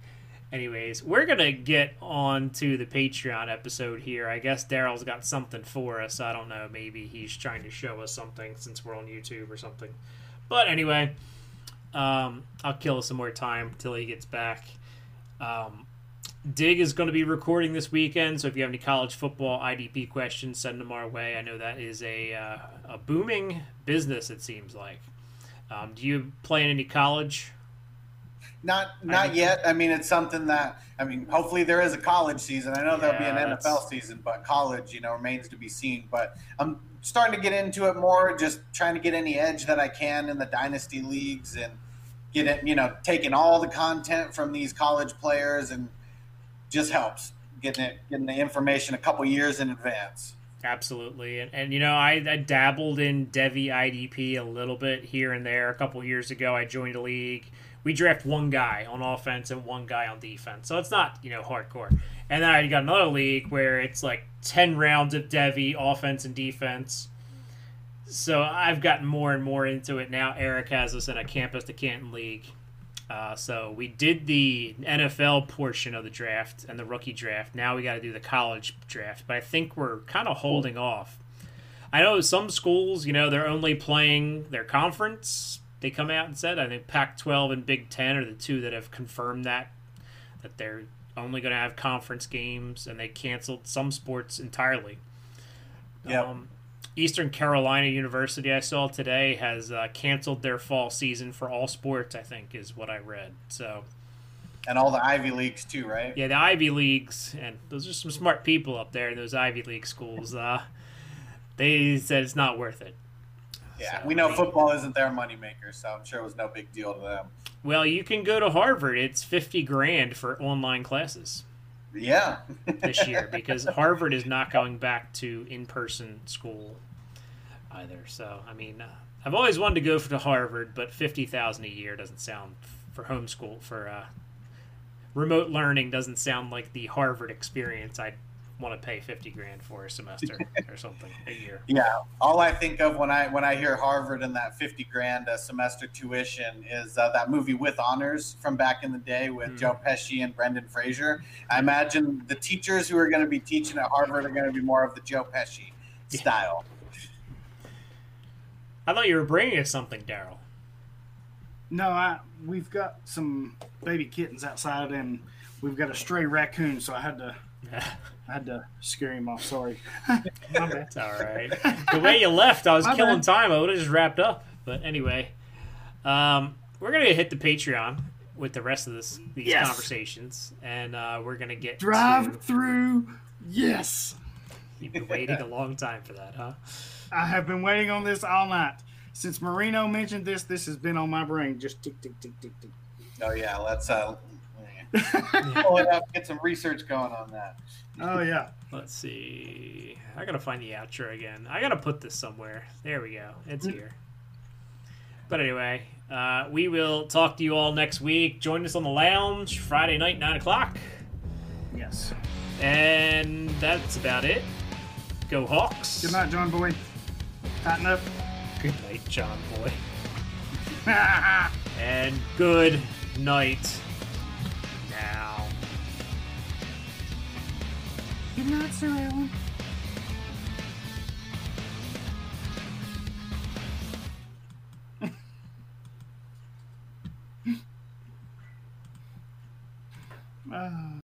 anyways, we're gonna get on to the Patreon episode here. I guess Darrell's got something for us. I don't know. Maybe he's trying to show us something since we're on YouTube or something. But anyway, um, I'll kill some more time till he gets back. Um, Dig is going to be recording this weekend, so if you have any college football IDP questions, send them our way. I know that is a uh, a booming business. It seems like. Um, do you play in any college? Not not think- yet. I mean, it's something that I mean. Hopefully, there is a college season. I know there'll be an NFL that's- season, but college, you know, remains to be seen. But I'm starting to get into it more. Just trying to get any edge that I can in the dynasty leagues and get it. You know, taking all the content from these college players and just helps getting it, getting the information a couple years in advance. Absolutely, and, and you know I, I dabbled in Devy IDP a little bit here and there. A couple years ago, I joined a league. We draft one guy on offense and one guy on defense, so it's not you know hardcore. And then I got another league where it's like ten rounds of Devy offense and defense. So I've gotten more and more into it now. Eric has us in a campus to Canton league. Uh, so we did the NFL portion of the draft and the rookie draft. Now we got to do the college draft, but I think we're kind of holding off. I know some schools, you know, they're only playing their conference. They come out and said, I think Pac-12 and Big Ten are the two that have confirmed that that they're only going to have conference games, and they canceled some sports entirely. Yep. Um, Eastern Carolina University, I saw today, has uh, canceled their fall season for all sports. I think is what I read. So And all the Ivy leagues too, right? yeah, the Ivy Leagues, and those are some smart people up there in those Ivy League schools. Uh, they said it's not worth it. Yeah, So, we know I mean- football isn't their moneymaker, so I'm sure it was no big deal to them. Well, you can go to Harvard. It's fifty grand for online classes Yeah. this year because Harvard is not going back to in-person school either. So, I mean, uh, I've always wanted to go to Harvard, but fifty thousand a year doesn't sound for homeschool for uh, remote learning doesn't sound like the Harvard experience. I'd want to pay fifty grand for a semester or something a year. Yeah, all I think of when I when I hear Harvard and that fifty grand a semester tuition is uh, that movie with honors from back in the day with Hmm. Joe Pesci and Brendan Fraser. I imagine the teachers who are going to be teaching at Harvard are going to be more of the Joe Pesci Yeah. style. I thought you were bringing us something, Darrell. No, I we've got some baby kittens outside, and we've got a stray raccoon, so I had to I had to scare him off. Sorry. My bad. It's all right. the way you left, I was My killing bad. time. I would have just wrapped up. But anyway, um, we're gonna hit the Patreon with the rest of this these Yes. conversations, and uh, we're gonna get Drive To, through. Yes. you've been waiting a long time for that, huh? I have been waiting on this all night. Since Marino mentioned this, this has been on my brain. Just tick, tick, tick, tick, tick. Oh yeah, let's uh, pull it up, get some research going on that. oh, yeah. Let's see. I gotta find the outro again. I gotta put this somewhere. There we go. It's here. But anyway, uh, we will talk to you all next week. Join us on the lounge Friday night, nine o'clock. Yes. And that's about it. Go Hawks. Good night, John Boy. Tighten up. Good night, John Boy. And good night Good night, Sir Alan.